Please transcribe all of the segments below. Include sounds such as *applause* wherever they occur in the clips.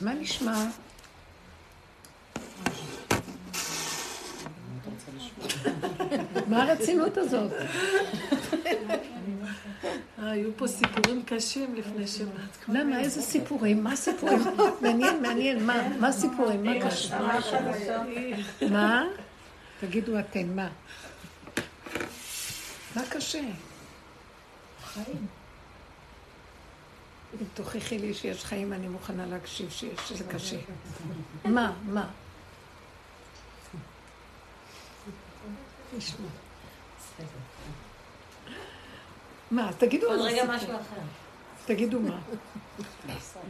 מה נשמע? מה הרצינות הזאת? אה, היו פה סיפורים קשים לפני שבאת. למה? איזה סיפורים? מה סיפורים? מעניין, מעניין. מה? מה סיפורים? מה קשה? מה? תגידו אתם, מה? מה קשה? חיים. אם תוכיחי לי שיש חיים, אני מוכנה להקשיב שיש, שזה קשה. מה? מה? מה? תגידו עוד רגע משהו אחר. תגידו מה.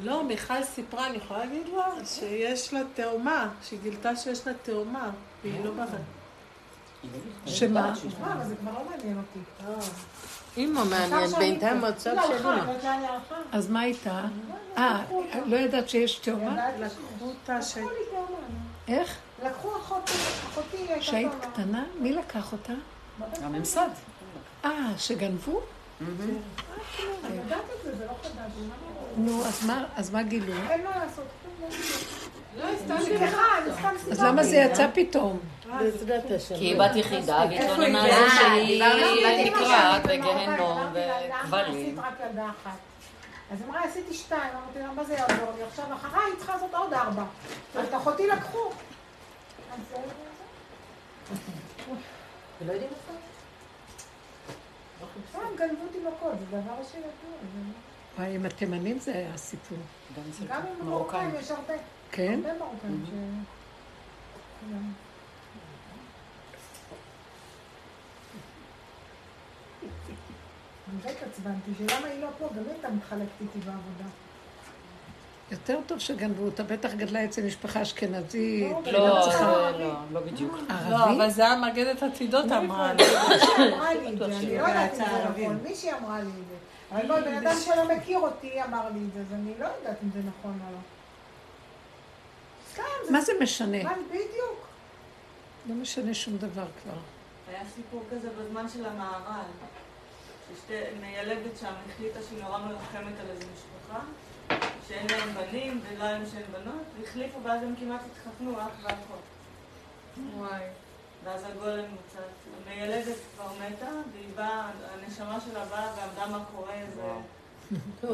לא, מיכל סיפרה, אני יכולה להגיד לה, שיש לה תאומה, שהיא גילתה שיש לה תאומה, והיא לא ברת. שמה? מה, אבל זה כבר לא מעניין אותי. אימא מעניין, בינתיים מצב לא, לא היא הלכה. אז מה איתה? אה, לא ידעת שיש תאומה? לקחו אותה ש... איך? לקחו אחותי, אחותי הייתה תאומה. קטנה? מי לקח אותה? הממסד. אה, שגנבו? לא חדש. מה לא- נו, אז מה גילו? אין מה לעשות. לא, אז. למה זה יצא פתאום? כי היא בת יחידה, והתלוננה על אה, זה שהיא נקרעת למה וכבלים. אז היא אמרה, עשיתי שתיים, אמרתי לה, מה זה יעזור לי? עכשיו אחריי היא צריכה לעשות עוד ארבע. את אחותי לקחו. אז זה- ולא יודעים גנבו תינוקות, זה דבר שידוע. וואי, עם התימנים זה היה הסיפור. גם עם מרוקאים יש הרבה. כן? הרבה מרוקאים ש... גם זה התעצבנתי, שלמה היא לא פה, גם היא הייתה מתחלקת איתי בעבודה. יותר טוב שגנבו אותה, בטח גדלה אצל משפחה אשכנזית. לא, לא, צריכה- לא, לא בדיוק. לא, ערבי? אבל זה המגדת עתידות אמרה לי. מישהי אמרה לי את זה, אני לא יודעת אם זה נכון, מישהי אמרה לי את זה. אבל בן אדם שלא מכיר אותי אמר לי את זה, אז אני לא יודעת אם זה נכון או לא. מה זה משנה? מה, בדיוק. לא משנה שום דבר כבר. היה סיפור כזה בזמן של המהר"ל, שמיילדת שם החליטה שהיא נורא מרחמת על איזו משפחה, שאין להם בנים ולא להם שאין בנות, והחליפו ואז הם כמעט התחתנו, אח ואחות. וואי. ואז הגולם מוצץ. המיילדת כבר מתה, והיא באה, הנשמה שלה באה ועמדה מאחורי איזה...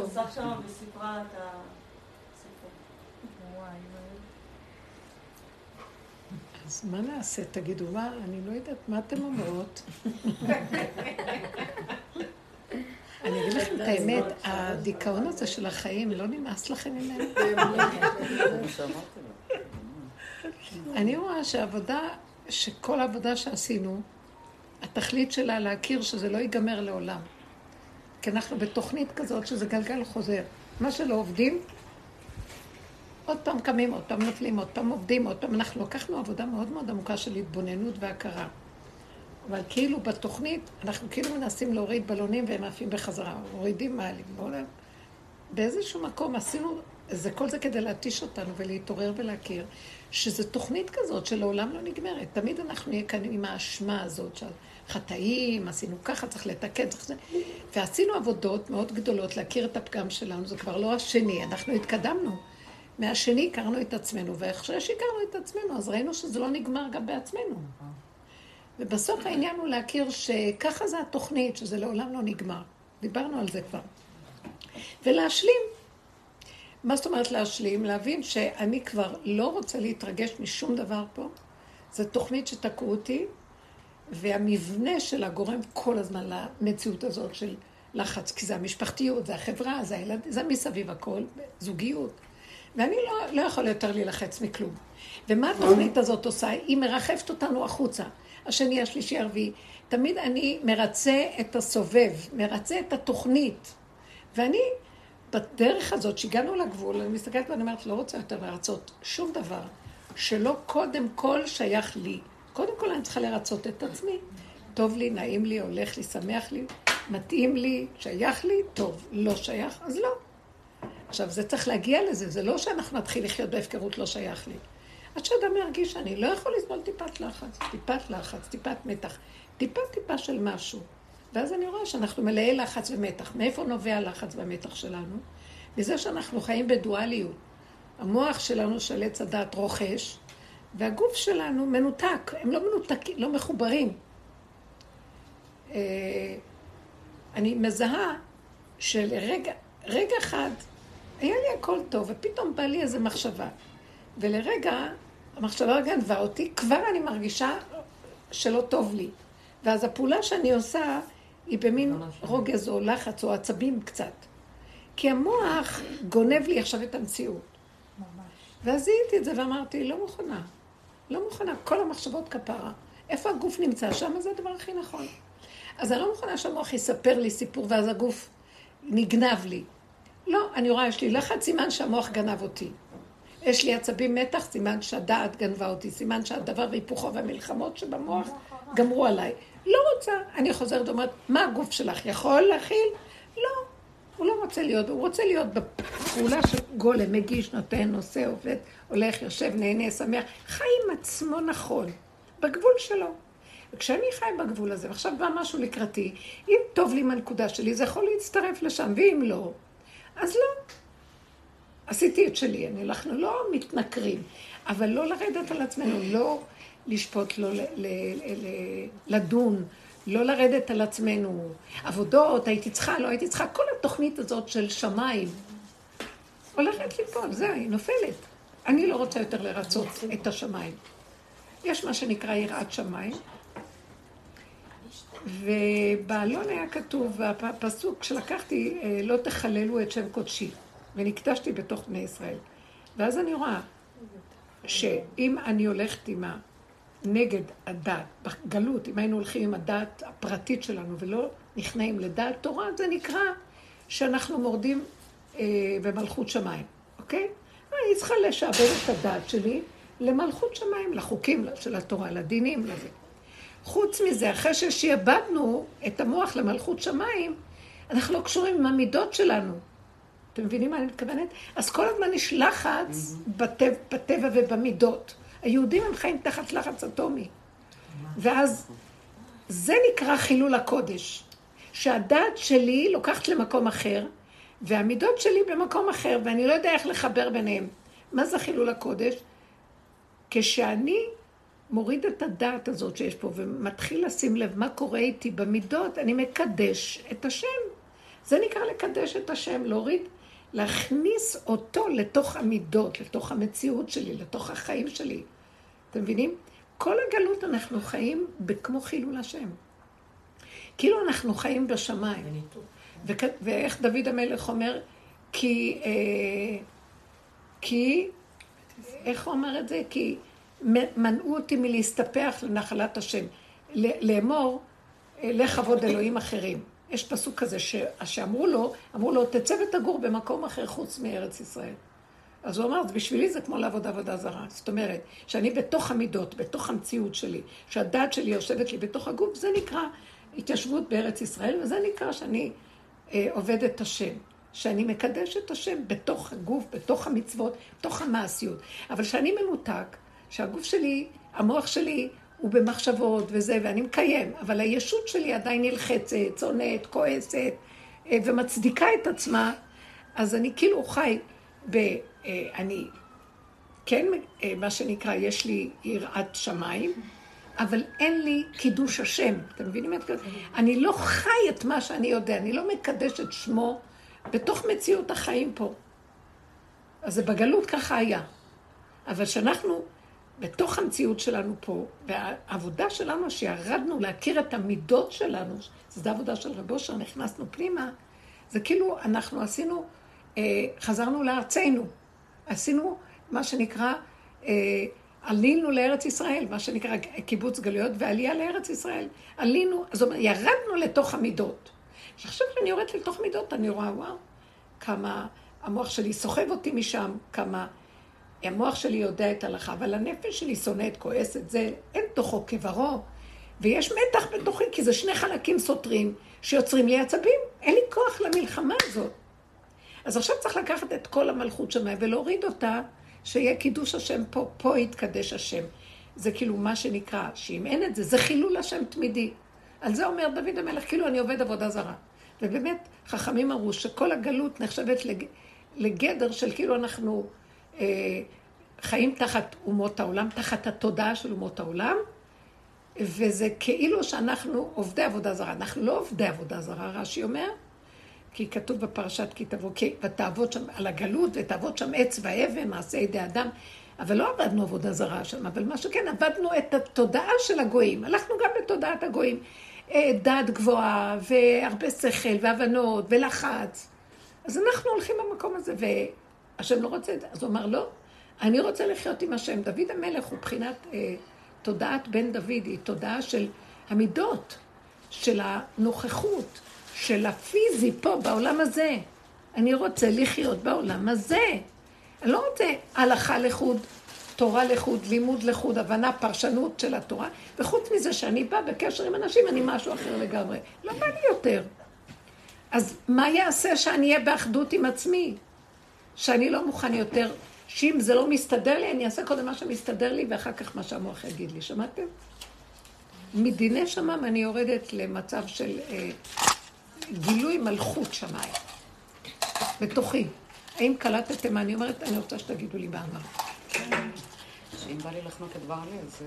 מסך שם וסיפרה את הסיפור. אז מה נעשה? תגידו, מה? אני לא יודעת, מה אתן אומרות? אני אגיד לכם את האמת, הדיכאון הזה של החיים, לא נמאס לכם ממנו? אני רואה שהעבודה, שכל העבודה שעשינו, התכלית שלה להכיר שזה לא ייגמר לעולם. כי אנחנו בתוכנית כזאת שזה גלגל חוזר. מה שלא עובדים, עוד פעם קמים, עוד פעם נופלים, עוד פעם עובדים, עוד פעם. אנחנו לקחנו עבודה מאוד מאוד עמוקה של התבוננות והכרה. אבל כאילו בתוכנית, אנחנו כאילו מנסים להוריד בלונים והם עפים בחזרה, מורידים מעלים. בעולם. באיזשהו מקום עשינו, זה כל זה כדי להתיש אותנו ולהתעורר ולהכיר, שזו תוכנית כזאת שלעולם לא נגמרת. תמיד אנחנו נהיה כאן עם האשמה הזאת של חטאים, עשינו ככה, צריך לתקן, צריך זה. ועשינו עבודות מאוד גדולות להכיר את הפגם שלנו, זה כבר לא השני, אנחנו התקדמנו. מהשני הכרנו את עצמנו, ואחרי שהכרנו את עצמנו, אז ראינו שזה לא נגמר גם בעצמנו. ובסוף העניין הוא להכיר שככה זה התוכנית, שזה לעולם לא נגמר. דיברנו על זה כבר. ולהשלים. מה זאת אומרת להשלים? להבין שאני כבר לא רוצה להתרגש משום דבר פה. זו תוכנית שתקעו אותי, והמבנה שלה גורם כל הזמן למציאות הזאת של לחץ, כי זה המשפחתיות, זה החברה, זה הילד, זה מסביב הכל, זוגיות. ואני לא, לא יכול יותר להילחץ מכלום. ומה התוכנית הזאת עושה? היא מרחפת אותנו החוצה. השני, השלישי, הרביעי. תמיד אני מרצה את הסובב, מרצה את התוכנית. ואני, בדרך הזאת שהגענו לגבול, אני מסתכלת ואני אומרת, לא רוצה יותר לרצות שום דבר שלא קודם כל שייך לי. קודם כל אני צריכה לרצות את עצמי. טוב לי, נעים לי, הולך לי, שמח לי, מתאים לי, שייך לי, טוב. לא שייך, אז לא. עכשיו, זה צריך להגיע לזה, זה לא שאנחנו נתחיל לחיות בהפקרות לא שייך לי. עד שאדם ירגיש שאני לא יכול לסבול טיפת לחץ, טיפת לחץ, טיפת מתח, טיפה טיפה של משהו. ואז אני רואה שאנחנו מלאי לחץ ומתח. מאיפה נובע הלחץ והמתח שלנו? מזה שאנחנו חיים בדואליות. המוח שלנו של עץ הדת רוכש, והגוף שלנו מנותק, הם לא מנותקים, לא מחוברים. אה, אני מזהה שלרגע, רגע אחד, היה לי הכל טוב, ופתאום בא לי איזו מחשבה. ולרגע, המחשבה גנבה אותי, כבר אני מרגישה שלא טוב לי. ואז הפעולה שאני עושה היא במין רוגז או לחץ או עצבים קצת. כי המוח גונב לי עכשיו את המציאות. ואז זיהיתי את זה ואמרתי, לא מוכנה. לא מוכנה. כל המחשבות כפרה. איפה הגוף נמצא? שם זה הדבר הכי נכון. אז אני לא מוכנה שהמוח יספר לי סיפור ואז הגוף נגנב לי. לא, אני רואה, יש לי לחץ, סימן שהמוח גנב אותי. יש לי עצבים מתח, סימן שהדעת גנבה אותי, סימן שהדבר והיפוכו והמלחמות שבמוח גמרו עליי. לא רוצה. אני חוזרת ואומרת, מה הגוף שלך יכול להכיל? לא. הוא לא רוצה להיות, הוא רוצה להיות בפעולה של גולם, מגיש, נותן, נושא, עובד, הולך, יושב, נהנה, שמח, חי עם עצמו נכון, בגבול שלו. וכשאני חי בגבול הזה, ועכשיו בא משהו לקראתי, אם טוב לי עם הנקודה שלי, זה יכול להצטרף לשם, ואם לא, אז לא. עשיתי את שלי, אני, אנחנו לא מתנכרים, אבל לא לרדת על עצמנו, לא לשפוט, לא ל, ל, ל, לדון, לא לרדת על עצמנו. עבודות, הייתי צריכה, לא הייתי צריכה, כל התוכנית הזאת של שמיים הולכת ליפול, זהו, היא נופלת. אני לא רוצה יותר לרצות את השמיים. יש מה שנקרא יראת שמיים, ובעלון היה כתוב, הפסוק שלקחתי, אה, לא תחללו את שם קודשי, ונקדשתי בתוך בני ישראל. ואז אני רואה שאם אני הולכת עם ה... נגד הדת, בגלות, אם היינו הולכים עם הדת הפרטית שלנו ולא נכנעים לדעת תורה, זה נקרא שאנחנו מורדים אה, במלכות שמיים, אוקיי? אני צריכה לשעבד את הדת שלי למלכות שמיים, לחוקים של התורה, לדינים, לזה. חוץ מזה, אחרי ששיעבדנו את המוח למלכות שמיים, אנחנו לא קשורים עם המידות שלנו. אתם מבינים מה אני מתכוונת? אז כל הזמן יש לחץ בטבע, בטבע ובמידות. היהודים הם חיים תחת לחץ אטומי. ואז זה נקרא חילול הקודש. שהדעת שלי לוקחת למקום אחר, והמידות שלי במקום אחר, ואני לא יודע איך לחבר ביניהם. מה זה חילול הקודש? כשאני מוריד את הדעת הזאת שיש פה ומתחיל לשים לב מה קורה איתי במידות, אני מקדש את השם. זה נקרא לקדש את השם, להוריד, להכניס אותו לתוך המידות, לתוך המציאות שלי, לתוך החיים שלי. אתם מבינים? כל הגלות אנחנו חיים כמו חילול השם. כאילו אנחנו חיים בשמיים. ואיך דוד המלך אומר? כי... אה, כי... איך הוא אומר את זה? כי מנעו אותי מלהסתפח לנחלת השם. לאמור, אה, לך עבוד אלוהים אחרים. יש פסוק כזה שאמרו לו, אמרו לו, תצא ותגור במקום אחר חוץ מארץ ישראל. אז הוא אמר, בשבילי זה כמו לעבוד עבודה זרה. זאת אומרת, שאני בתוך המידות, בתוך המציאות שלי, שהדעת שלי יושבת לי בתוך הגוף, זה נקרא התיישבות בארץ ישראל, וזה נקרא שאני אה, עובד את השם. שאני מקדש את השם בתוך הגוף, בתוך המצוות, בתוך המעשיות. אבל כשאני מנותק, שהגוף שלי, המוח שלי הוא במחשבות וזה, ואני מקיים, אבל הישות שלי עדיין נלחצת, צונאת, כועסת, אה, ומצדיקה את עצמה, אז אני כאילו חי ב... אה, אני כן, אה, מה שנקרא, יש לי יראת שמיים, אבל אין לי קידוש השם. אתם מבינים את זה? אני לא חי את מה שאני יודע, אני לא מקדש את שמו בתוך מציאות החיים פה. אז זה בגלות ככה היה. אבל כשאנחנו בתוך המציאות שלנו פה, והעבודה שלנו שירדנו להכיר את המידות שלנו, שזו עבודה של רב אושר, נכנסנו פנימה, זה כאילו אנחנו עשינו, אה, חזרנו לארצנו. עשינו מה שנקרא, אה, עלינו לארץ ישראל, מה שנקרא קיבוץ גלויות ועלייה לארץ ישראל. עלינו, זאת אומרת, ירדנו לתוך המידות. עכשיו כשאני יורדת לתוך מידות, אני רואה, וואו, כמה המוח שלי סוחב אותי משם, כמה המוח שלי יודע את ההלכה, אבל הנפש שלי שונאת, כועסת, זה אין תוכו כברו. ויש מתח בתוכי, כי זה שני חלקים סותרים שיוצרים לי עצבים. אין לי כוח למלחמה הזאת. אז עכשיו צריך לקחת את כל המלכות שמיים ולהוריד אותה, שיהיה קידוש השם פה, פה יתקדש השם. זה כאילו מה שנקרא, שאם אין את זה, זה חילול השם תמידי. על זה אומר דוד המלך, כאילו אני עובד עבודה זרה. ובאמת, חכמים אמרו שכל הגלות נחשבת לג... לגדר של כאילו אנחנו חיים תחת אומות העולם, תחת התודעה של אומות העולם, וזה כאילו שאנחנו עובדי עבודה זרה. אנחנו לא עובדי עבודה זרה, רש"י אומר, כי כתוב בפרשת כי תבוא, כי ותעבוד שם על הגלות, ותעבוד שם עץ ואבן, מעשה ידי אדם. אבל לא עבדנו עבודה זרה שם, אבל מה שכן, עבדנו את התודעה של הגויים. הלכנו גם בתודעת הגויים. אה, דעת גבוהה, והרבה שכל, והבנות, ולחץ. אז אנחנו הולכים במקום הזה, והשם לא רוצה את זה. אז הוא אמר, לא, אני רוצה לחיות עם השם. דוד המלך הוא בחינת אה, תודעת בן דוד, היא תודעה של המידות, של הנוכחות, של הפיזי פה, בעולם הזה. אני רוצה לחיות בעולם הזה. אני לא רוצה הלכה לחוד, תורה לחוד, לימוד לחוד, הבנה, פרשנות של התורה, וחוץ מזה שאני באה בקשר עם אנשים, אני משהו אחר לגמרי. לא בא לי יותר. אז מה יעשה שאני אהיה באחדות עם עצמי? שאני לא מוכן יותר, שאם זה לא מסתדר לי, אני אעשה קודם מה שמסתדר לי, ואחר כך מה שהמוח יגיד לי. שמעתם? מדיני שמם אני יורדת למצב של אה, גילוי מלכות שמיים, בתוכי. האם קלטתם מה אני אומרת? אני רוצה שתגידו לי מה אמרת. שאם בא לי לחנוק את בעלי, אז...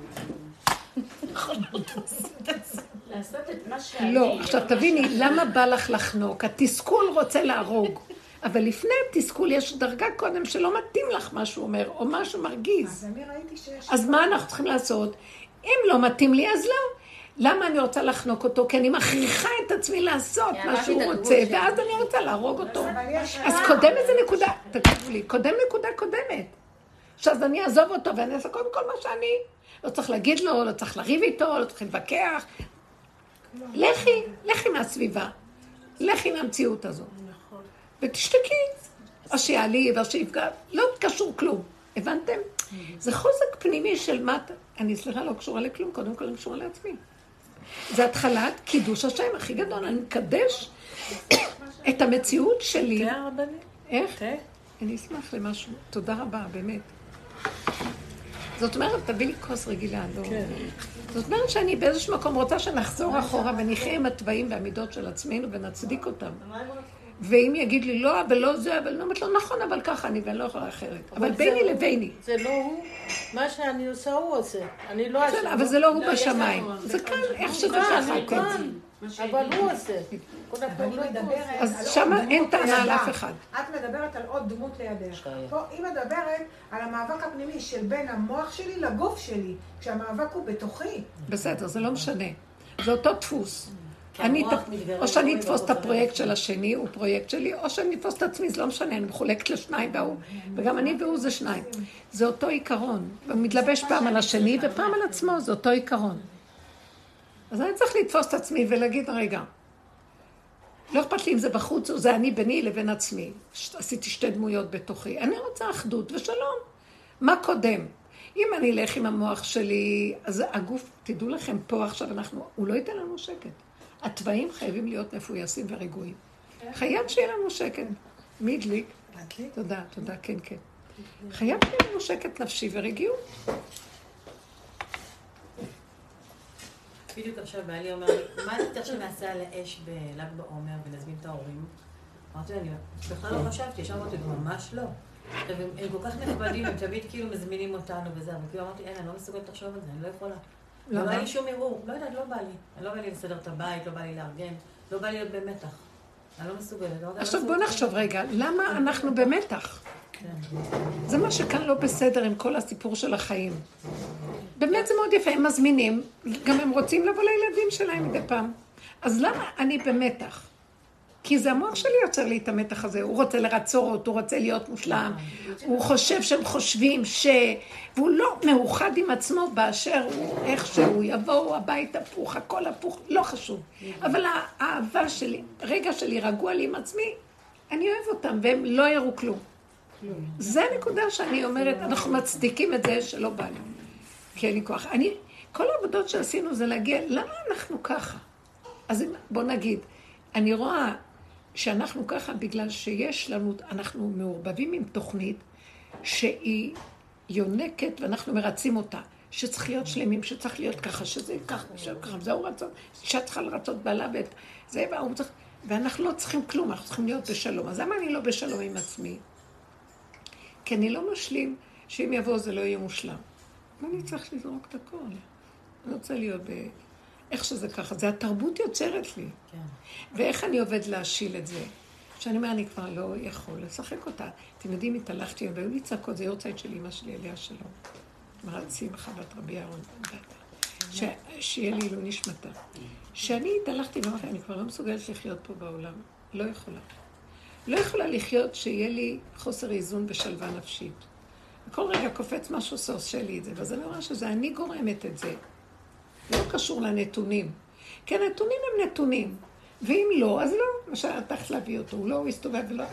לעשות את מה שאני... לא, עכשיו תביני, למה בא לך לחנוק? התסכול רוצה להרוג. אבל לפני התסכול יש דרגה קודם שלא מתאים לך מה שהוא אומר, או משהו מרגיז. אז אני ראיתי שיש... אז מה אנחנו צריכים לעשות? אם לא מתאים לי, אז לא. למה אני רוצה לחנוק אותו? כי אני מכריחה את עצמי לעשות מה שהוא רוצה, ואז אני רוצה להרוג אותו. אז קודם איזה נקודה, תקשיבו לי, קודם נקודה קודמת. שאז אני אעזוב אותו ואני אעשה קודם כל מה שאני. לא צריך להגיד לו, לא צריך לריב איתו, לא צריך להתווכח. לכי, לכי מהסביבה. לכי מהמציאות הזאת. ותשתקי. או שיעליב, או שיפגע, לא קשור כלום. הבנתם? זה חוזק פנימי של מה... אתה- אני סליחה, לא קשורה לכלום, קודם כל אני קשורה לעצמי. זה התחלת קידוש השם הכי גדול, אני מקדש את המציאות שלי. תה הרבנית? איך? תה? אני אשמח למשהו. תודה רבה, באמת. זאת אומרת, תביא לי כוס רגילה, לא... כן. זאת אומרת שאני באיזשהו מקום רוצה שנחזור אחורה ונחיה עם התוואים והמידות של עצמנו ונצדיק אותם. ואם יגיד לי לא, אבל לא זה, אבל אני אומרת לו, נכון, אבל ככה אני, ואני לא יכולה אחרת. אבל ביני. לביני. זה לא הוא. מה שאני עושה הוא עושה. אני לא אשמה. אבל זה לא הוא בשמיים. זה כאן, איך שזה כאן, ככה. אני כן. אבל הוא עושה. אז עוד אין טענה על. אף אחד. את מדברת על עוד דמות לידך. פה היא מדברת על המאבק הפנימי של בין המוח שלי לגוף שלי, כשהמאבק הוא בתוכי. בסדר, זה לא משנה. זה אותו דפוס. כן, אני, או שאני אתפוס את והגוף הפרויקט של השני, הוא פרויקט שלי, או שאני אתפוס את עצמי, זה לא משנה, אני מחולקת לשניים והוא, וגם אני והוא זה שניים. זה אותו עיקרון. הוא מתלבש פעם על השני ופעם על עצמו, זה אותו עיקרון. אז אני צריך לתפוס את עצמי ולהגיד, רגע, לא אכפת לי אם זה בחוץ או זה אני ביני לבין עצמי. עשיתי שתי דמויות בתוכי. אני רוצה אחדות ושלום. מה קודם? אם אני אלך עם המוח שלי, אז הגוף, תדעו לכם, פה עכשיו אנחנו, הוא לא ייתן לנו שקט. התוואים חייבים להיות מפויסים ורגועים. חייב שיהיה לנו שקט. מי הדליק? תודה, תודה, כן, כן. חייב שיהיה לנו שקט נפשי ורגיעות. בדיוק עכשיו בעלי אומר לי, מה יותר שנעשה על האש בל"ג בעומר ונזמין את ההורים? אמרתי לו, אני בכלל לא חשבתי, ישר אמרתי, ממש לא. הם כל כך נכבדים, הם תמיד כאילו מזמינים אותנו וזה, אבל כאילו אמרתי, אין, אני לא מסוגלת לחשוב על זה, אני לא יכולה. לא? בא לי שום ערעור, לא יודעת, לא בא לי. לא בא לי לסדר את הבית, לא בא לי לארגן, לא בא לי להיות במתח. אני לא מסוגלת. לא עכשיו בוא. נחשוב רגע, למה אנחנו במתח? כן. זה מה שכאן לא בסדר עם כל הסיפור של החיים. באמת זה מאוד יפה, הם מזמינים, גם הם רוצים לבוא לילדים שלהם מדי פעם. אז למה אני במתח? כי זה המוח שלי יוצר לי את המתח הזה, הוא רוצה לרצות, הוא רוצה להיות מושלם, הוא חושב שהם חושבים ש... והוא לא מאוחד עם עצמו באשר הוא, איך שהוא, יבואו הבית הפוך, הכל הפוך, לא חשוב. אבל האהבה שלי, רגע שלי רגוע לי עם עצמי, אני אוהב אותם, והם לא יראו כלום. זה הנקודה שאני אומרת, אנחנו מצדיקים את זה שלא בא לי. כי אין לי כוח. אני, כל העבודות שעשינו זה להגיע, למה אנחנו ככה? אז בוא נגיד, אני רואה שאנחנו ככה בגלל שיש לנו, אנחנו מעורבבים עם תוכנית שהיא יונקת ואנחנו מרצים אותה. שצריך להיות שלמים, שצריך להיות ככה, שזה ככה, שככה, זהו רצון, אישה צריכה לרצות בעלה ואת זה, והוא צריך, ואנחנו לא צריכים כלום, אנחנו צריכים להיות בשלום. אז למה אני לא בשלום עם עצמי? כי אני לא משלים שאם יבוא זה לא יהיה מושלם. ואני צריך לזרוק את הכל. אני רוצה להיות ב... איך שזה ככה. זה התרבות יוצרת לי. כן. ואיך אני עובד להשיל את זה? שאני אומר, אני כבר לא יכול לשחק אותה. אתם יודעים, התהלכתי, והיו לי צעקות, זה יורצייט של אמא שלי, אליה שלום. אמרת שמחה בת רבי אהרון, ש- שיהיה לי עילוי נשמתה. שאני התהלכתי ואמרתי, אני כבר לא מסוגלת לחיות פה בעולם. לא יכולה. לא יכולה לחיות שיהיה לי חוסר איזון ושלווה נפשית. כל רגע קופץ משהו שעושה לי את זה, ואז אני רואה שזה אני גורמת את זה. לא קשור לנתונים. כי הנתונים הם נתונים. ואם לא, אז לא. למשל, את הלכת להביא אותו, הוא לא, הוא הסתובב ולא...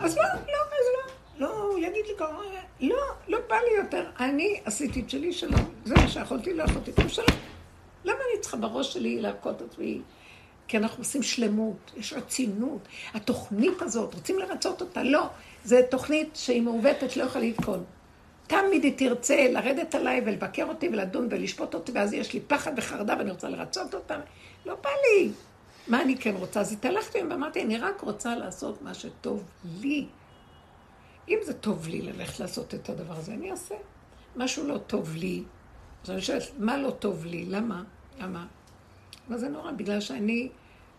אז לא, לא, אז לא. לא, הוא יגיד לי ככה, לא, לא בא לי יותר. אני עשיתי את שלי שלום. זה מה שיכולתי, לא יכולתי. טוב, שלום. למה אני צריכה בראש שלי להכות את עצמי? כי אנחנו עושים שלמות, יש רצינות. התוכנית הזאת, רוצים לרצות אותה? לא. זו תוכנית שהיא מעוותת, לא יכולה לתקון. תמיד היא תרצה לרדת עליי ולבקר אותי ולדון ולשפוט אותי, ואז יש לי פחד וחרדה ואני רוצה לרצות אותה. לא בא לי. מה אני כן רוצה? אז התהלכתי ואמרתי, אני רק רוצה לעשות מה שטוב לי. אם זה טוב לי ללכת לעשות את הדבר הזה, אני אעשה. משהו לא טוב לי, אז אני שואלת, מה לא טוב לי? למה? למה? מה זה נורא? בגלל שאני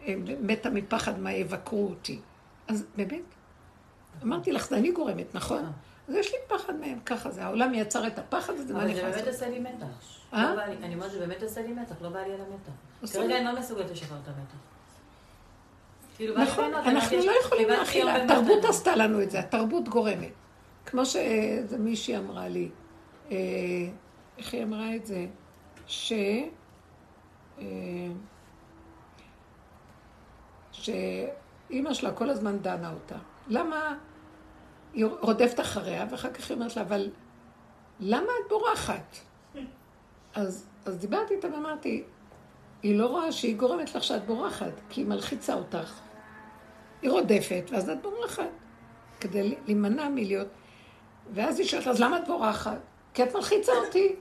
אה, מתה מפחד מה יבקרו אותי. אז באמת, אמרתי לך, זה אני גורמת, נכון? אז יש לי פחד מהם, ככה זה. העולם יצר את הפחד הזה, מה אבל אני זה יכולה באמת לעשות? עושה לי מתח. אה? לא אני אומרת, זה באמת עושה לי מתח, לא בא לי על המתח. כרגע אני לא מסוגלת לשחרר את המתח. כאילו, נכון, אנחנו לא יכולים להכיל, התרבות. עשתה לנו את זה, התרבות גורמת. כמו שאיזה מישהי אמרה לי, אה, איך היא אמרה את זה? ש... אה, שאימא שלה כל הזמן דנה אותה. למה היא רודפת אחריה, ואחר כך היא אומרת לה, אבל למה את בורחת? אז, אז דיברתי איתה ואמרתי, היא לא רואה שהיא גורמת לך שאת בורחת, כי היא מלחיצה אותך. היא רודפת, ואז את בורחת. כדי להימנע מלהיות... ואז היא שואלת, אז למה את בורחת? כי את מלחיצה אותי.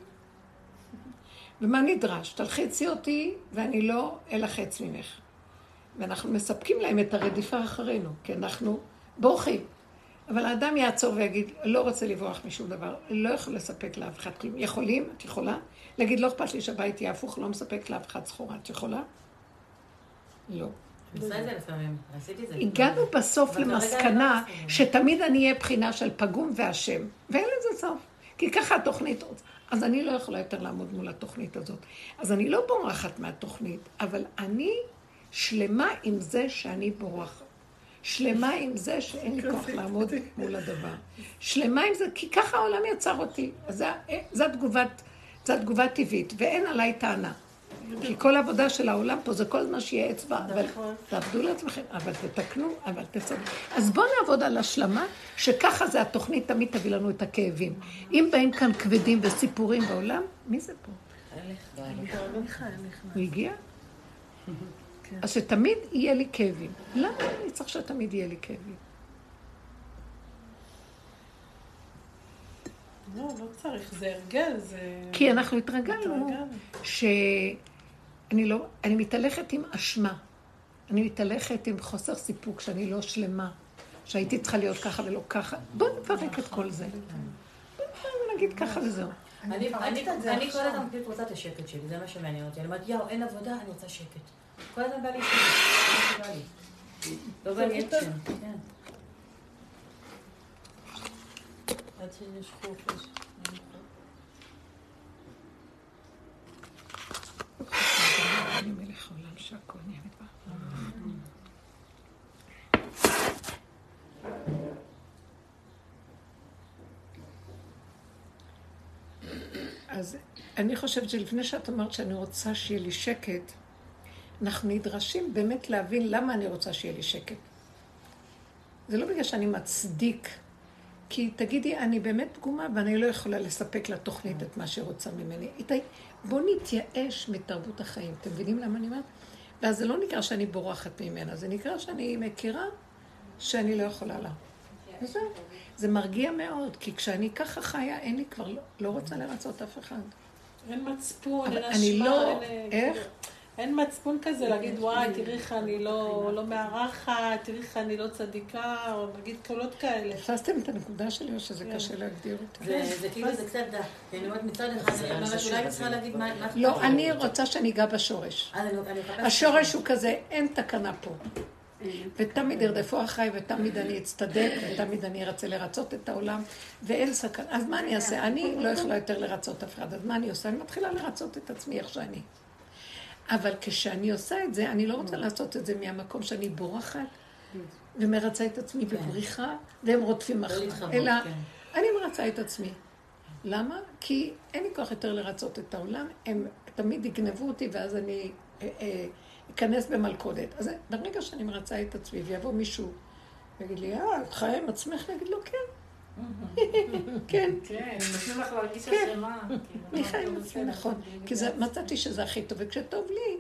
ומה נדרש? תלחיצי אותי ואני לא אלחץ ממך. ואנחנו מספקים להם את הרדיפה אחרינו, כי אנחנו בורחים. אבל האדם יעצור ויגיד, לא רוצה לברוח משום דבר, לא יכול לספק לאף אחד כלום. יכולים? את יכולה? להגיד, לא אכפת לי שהבית יהיה הפוך, לא מספק לאף אחד סחורה. את יכולה? לא. הגענו בסוף למסקנה לא. שתמיד אני אהיה בחינה של פגום ואשם, ואין לזה סוף. כי ככה התוכנית רוצה. אז אני לא יכולה יותר לעמוד מול התוכנית הזאת. אז אני לא בורחת מהתוכנית, אבל אני שלמה עם זה שאני בורחת. שלמה עם זה שאין לי כוח לעמוד מול הדבר. שלמה עם זה, כי ככה העולם יצר אותי. אז זה- זו התגובת, זו התגובה טבעית, ואין עליי טענה. כי כל העבודה של העולם פה זה כל הזמן שיהיה אצבע, אבל תעבדו לעצמכם, אבל תתקנו, אבל תסדרו. אז בואו נעבוד על השלמה, שככה זה התוכנית תמיד תביא לנו את הכאבים. אם באים כאן כבדים וסיפורים בעולם, מי זה פה? הוא הגיע? אז שתמיד יהיה לי כאבים. למה אני צריך שתמיד יהיה לי כאבים? לא, לא צריך, זה הרגל, זה... כי אנחנו התרגלנו התרגלנו. שאני לא, אני מתהלכת עם אשמה. אני מתהלכת עם חוסר סיפוק, שאני לא שלמה, שהייתי צריכה להיות ככה ולא ככה. בואו נפרק את כל זה. בואו נגיד ככה וזהו. אני מפרקת אני- את זה אני כל. הזמן פשוט רוצה את השקט שלי, זה מה שמעניין אותי. אני אומרת, יואו, אין עבודה, אני רוצה שקט. כל הזמן בא לי שקט. לא בא לי אקשן, כן. עד שיש חופש. אני מלך העולם שהכל נהיה אז אני חושבת שלפני שאת אמרת שאני רוצה שיהיה לי שקט, אנחנו נדרשים באמת להבין למה אני רוצה שיהיה לי שקט. זה לא בגלל שאני מצדיק, כי תגידי, אני באמת פגומה ואני לא יכולה לספק לתוכנית את מה שהיא רוצה ממני. בואו נתייאש מתרבות החיים. אתם מבינים למה אני אומרת? ואז זה לא נקרא שאני בורחת ממנה, זה נקרא שאני מכירה שאני לא יכולה לה. וזהו. זה מרגיע מאוד, כי כשאני ככה חיה, אין לי כבר, לא, לא רוצה לרצות אף אחד. אין מצפון, אבל אין אני אשמה, לא- אין... אה, איך? כאילו, אין מצפון כזה להגיד, וואי, תראי איך אני לא לא מארחת, תראי איך אני לא צדיקה, או נגיד קולות כאלה. תפסתם את הנקודה שלי או שזה כן. קשה להגדיר אותה? זה זה כאילו, זה קצת, אני אומרת מצד אחד, אני אומרת, אולי אני צריכה להגיד מה... לא, אני רוצה שאני אגע בשורש. אני- אני השורש הוא כזה, אין תקנה פה. ותמיד ירדפו אחריי, ותמיד אני אצטדק, ותמיד אני ארצה לרצות את העולם, ואין סכנה. אז מה אני אעשה? אני לא יכולה יותר לרצות אף אחד, אז מה אני עושה? אני מתחילה לרצות את עצמי איך שאני. אבל כשאני עושה את זה, אני לא רוצה לעשות את זה מהמקום שאני בורחת ומרצה את עצמי בבריחה, והם רודפים לא אחריי. אלא כן. אני מרצה את עצמי. למה? כי אין לי כוח יותר לרצות את העולם, הם תמיד יגנבו אותי ואז אני אכנס במלכודת. אז ברגע שאני מרצה את עצמי ויבוא מישהו ויגיד לי, אה, את חיה עם עצמך? אני אגיד לו, כן. *laughs* כן, כן, נותנים לך להרגיש כן. אשמה. כאילו, אני חיה עם אמרתי, עצמי, נכון. כי. מצאתי שזה הכי טוב, וכשטוב לי,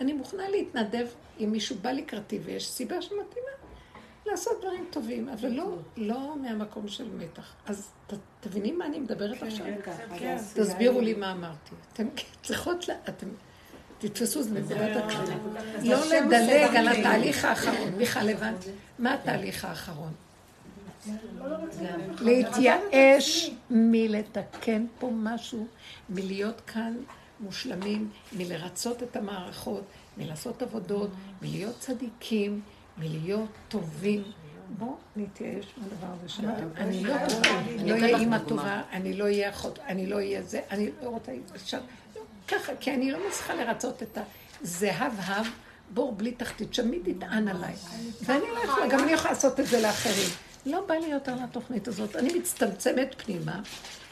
אני מוכנה להתנדב אם מישהו בא לקראתי ויש סיבה שמתאימה לעשות דברים טובים, אבל לא, לא מהמקום של מתח. אז תביני מה אני מדברת עכשיו? כן. תסבירו לי מה אמרתי. אתם צריכות, ל- אתם תתפסו את נקודת הקריאה. לא לדלג על התהליך האחרון. מיכל לבד, מה התהליך האחרון? להתייאש מלתקן פה משהו, מלהיות כאן מושלמים, מלרצות את המערכות, מלעשות עבודות, מלהיות צדיקים, מלהיות טובים. בואו נתייאש מהדבר הזה שלנו. אני לא לא אהיה אימא טובה, אני לא אהיה אחות, אני לא אהיה זה, אני לא רוצה... ככה, כי אני לא מצליחה לרצות את הזהב הב, בור בלי תחתית, שמי תטען עליי. ואני לא יכולה, גם אני יכולה לעשות את זה לאחרים. לא בא לי יותר לתוכנית הזאת. אני מצטמצמת פנימה,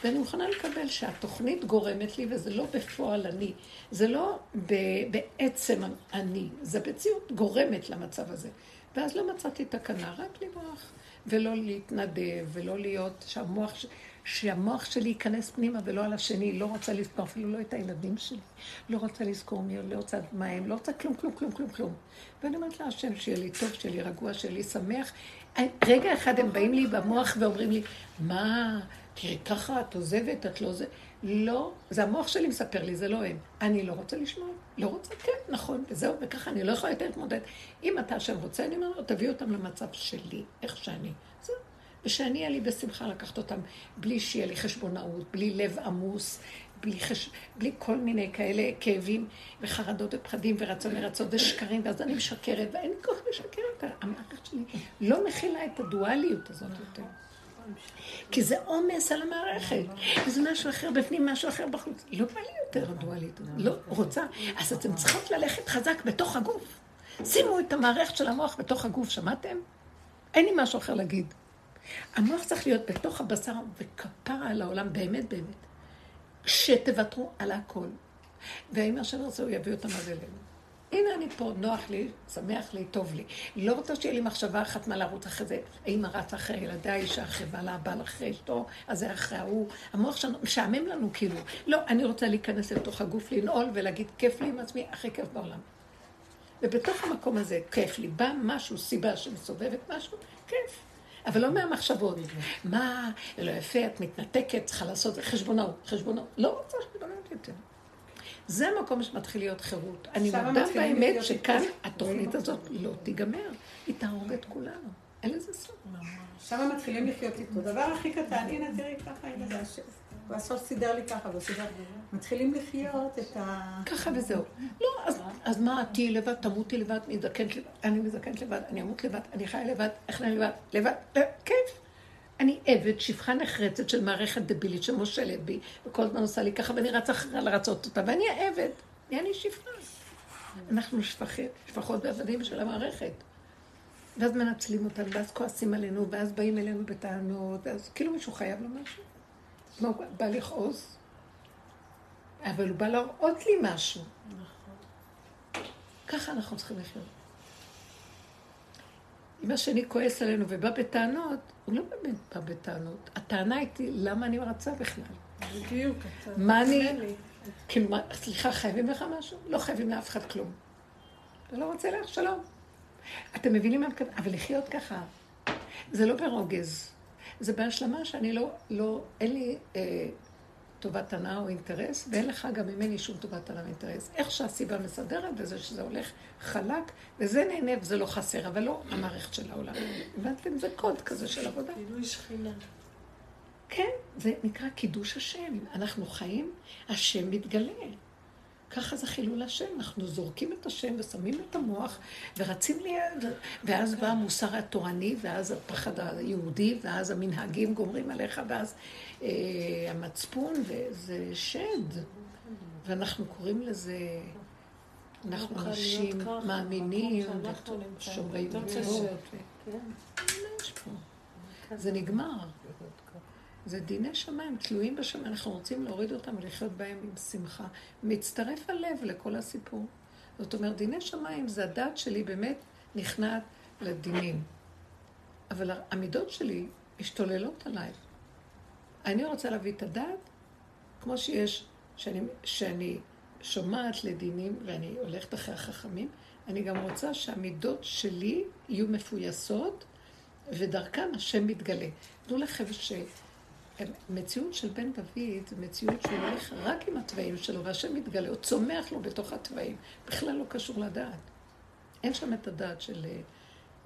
ואני מוכנה לקבל שהתוכנית גורמת לי, וזה לא בפועל אני. זה לא ב- בעצם אני, זה בציאות גורמת למצב הזה. ואז לא מצאתי תקנה, רק לברוח, ולא להתנדב, ולא להיות, שהמוח, שהמוח שלי ייכנס פנימה ולא על השני, לא רוצה לזכור אפילו לא את הילדים שלי, לא רוצה לזכור מי, לא רוצה מה הם, לא רוצה כלום, כלום, כלום, כלום, כלום. ואני אומרת להשם, שיהיה לי טוב, שיהיה לי רגוע, שיהיה לי שמח. רגע אחד הם באים לי במוח ואומרים לי, מה, תראי, ככה את עוזבת, את לא זה. לא, זה המוח שלי מספר לי, זה לא הם. אני לא רוצה לשמוע, לא רוצה, כן, נכון, וזהו, וככה אני לא יכולה יותר להתמודד. אם אתה השם רוצה, אני אומר לו, תביא אותם למצב שלי, איך שאני. זהו. ושאני אהיה לי בשמחה לקחת אותם, בלי שיהיה לי חשבונאות, בלי לב עמוס, בלי, חש... בלי כל מיני כאלה כאבים וחרדות ופחדים ורצון לרצות ושקרים, ואז אני משקרת, ואין לי כוח לשקר יותר. המערכת שלי לא מכילה את הדואליות הזאת יותר. כי זה עומס על המערכת. זה משהו אחר בפנים, משהו אחר בחוץ. לא בא לי יותר הדואליות הזאת. לא רוצה. אז אתן צריכות ללכת חזק בתוך הגוף. שימו את המערכת של המוח בתוך הגוף, שמעתם? אין לי משהו אחר להגיד. המוח צריך להיות בתוך הבשר וכפרה על העולם, באמת באמת. שתוותרו על הכל. ואם השם רוצה, הוא יביא אותם עד אלינו. הנה אני פה, נוח לי, שמח לי, טוב לי. לא רוצה שיהיה לי מחשבה אחת מה לרוץ אחרי זה. האמא רצה אחרי ילדי, האישה אחרי בעלה, הבעל אחרי אשתו, אז זה אחרי ההוא. המוח שלנו, משעמם לנו כאילו. לא, אני רוצה להיכנס לתוך הגוף, לנעול ולהגיד, כיף לי עם עצמי, הכי כיף בעולם. ובתוך המקום הזה, כיף לי, בא משהו, סיבה שמסובבת משהו, כיף. אבל לא מהמחשבות. מה, לא יפה, את מתנתקת, צריכה לעשות חשבונאות, חשבונאות. לא רוצה חשבונאות יותר. זה המקום שמתחיל להיות חירות. אני מודה באמת שכאן. התוכנית הזאת לא תיגמר. היא תהרוג את כולנו. אין לזה סוף. שם מתחילים לחיות איתו. דבר הכי קטן, הנה תראי ככה, הנה זה השם. והסוף סידר לי ככה, והוא סידר. מתחילים לחיות את ה... ככה וזהו. לא, אז, מה, תהיי לבד, תמותי לבד, מזדקנת לבד, אני מזדקנת לבד, אני אמות לבד, אני חיה לבד, איך אני לבד, לבד, לבד, כיף. אני עבד, שפחה נחרצת של מערכת דבילית שמושלת בי, וכל הזמן עושה לי ככה, ואני רצה אחריה לרצות אותה, ואני העבד, אני שפחה. אנחנו שפחים, שפחות ועבדים של המערכת. ואז מנצלים אותנו, ואז כועסים עלינו, ואז באים אלינו בטענות, ואז כאילו מישהו חייב לו משהו. מה, הוא בא לכעוס? אבל הוא בא להראות לי משהו. ככה אנחנו צריכים לחיות. אם השני כועס עלינו ובא בטענות, הוא לא באמת בא בטענות. הטענה איתי, למה אני רצה בכלל? בדיוק. מה אני... כאילו, מה, סליחה, חייבים לך משהו? לא חייבים לאף אחד כלום. אתה לא רוצה לך? שלום. אתם מבינים מה אני מתכוונת? אבל לחיות ככה, זה לא ברוגז. זה בהשלמה שאני לא, לא, אין לי אה, טובת הנאה או אינטרס, ואין לך גם ממני שום טובת הנאה ואינטרס. איך שהסיבה מסדרת, וזה שזה הולך חלק, וזה נהנה וזה לא חסר, אבל לא המערכת של העולם. הבנתם? זה קוד כזה של עבודה. פינוי שכינה. כן, זה נקרא קידוש השם. אנחנו חיים, השם מתגלה. ככה זה חילול השם, אנחנו זורקים את השם ושמים את המוח ורצים ליד, ואז בא המוסר התורני, ואז הפחד היהודי, ואז המנהגים גומרים עליך, ואז אה, המצפון, וזה שד. ואנחנו קוראים לזה, אנחנו לא אנשים ככה, מאמינים. שומרי מצוות. פה. זה נגמר. זה דיני שמיים, תלויים בשמיים, אנחנו רוצים להוריד אותם ולחיות בהם עם שמחה. מצטרף הלב לכל הסיפור. זאת אומרת, דיני שמיים זה הדעת שלי באמת נכנעת לדינים. אבל המידות שלי משתוללות עליי. אני רוצה להביא את הדעת, כמו שיש, שאני, שאני שומעת לדינים ואני הולכת אחרי החכמים, אני גם רוצה שהמידות שלי יהיו מפויסות, ודרכן השם מתגלה. תדעו לכם שמציאות של בן דוד זה מציאות שהוא הולך רק עם התוואים שלו, והשם מתגלה, הוא צומח לו בתוך התוואים, בכלל לא קשור לדעת. אין שם את הדעת של אה,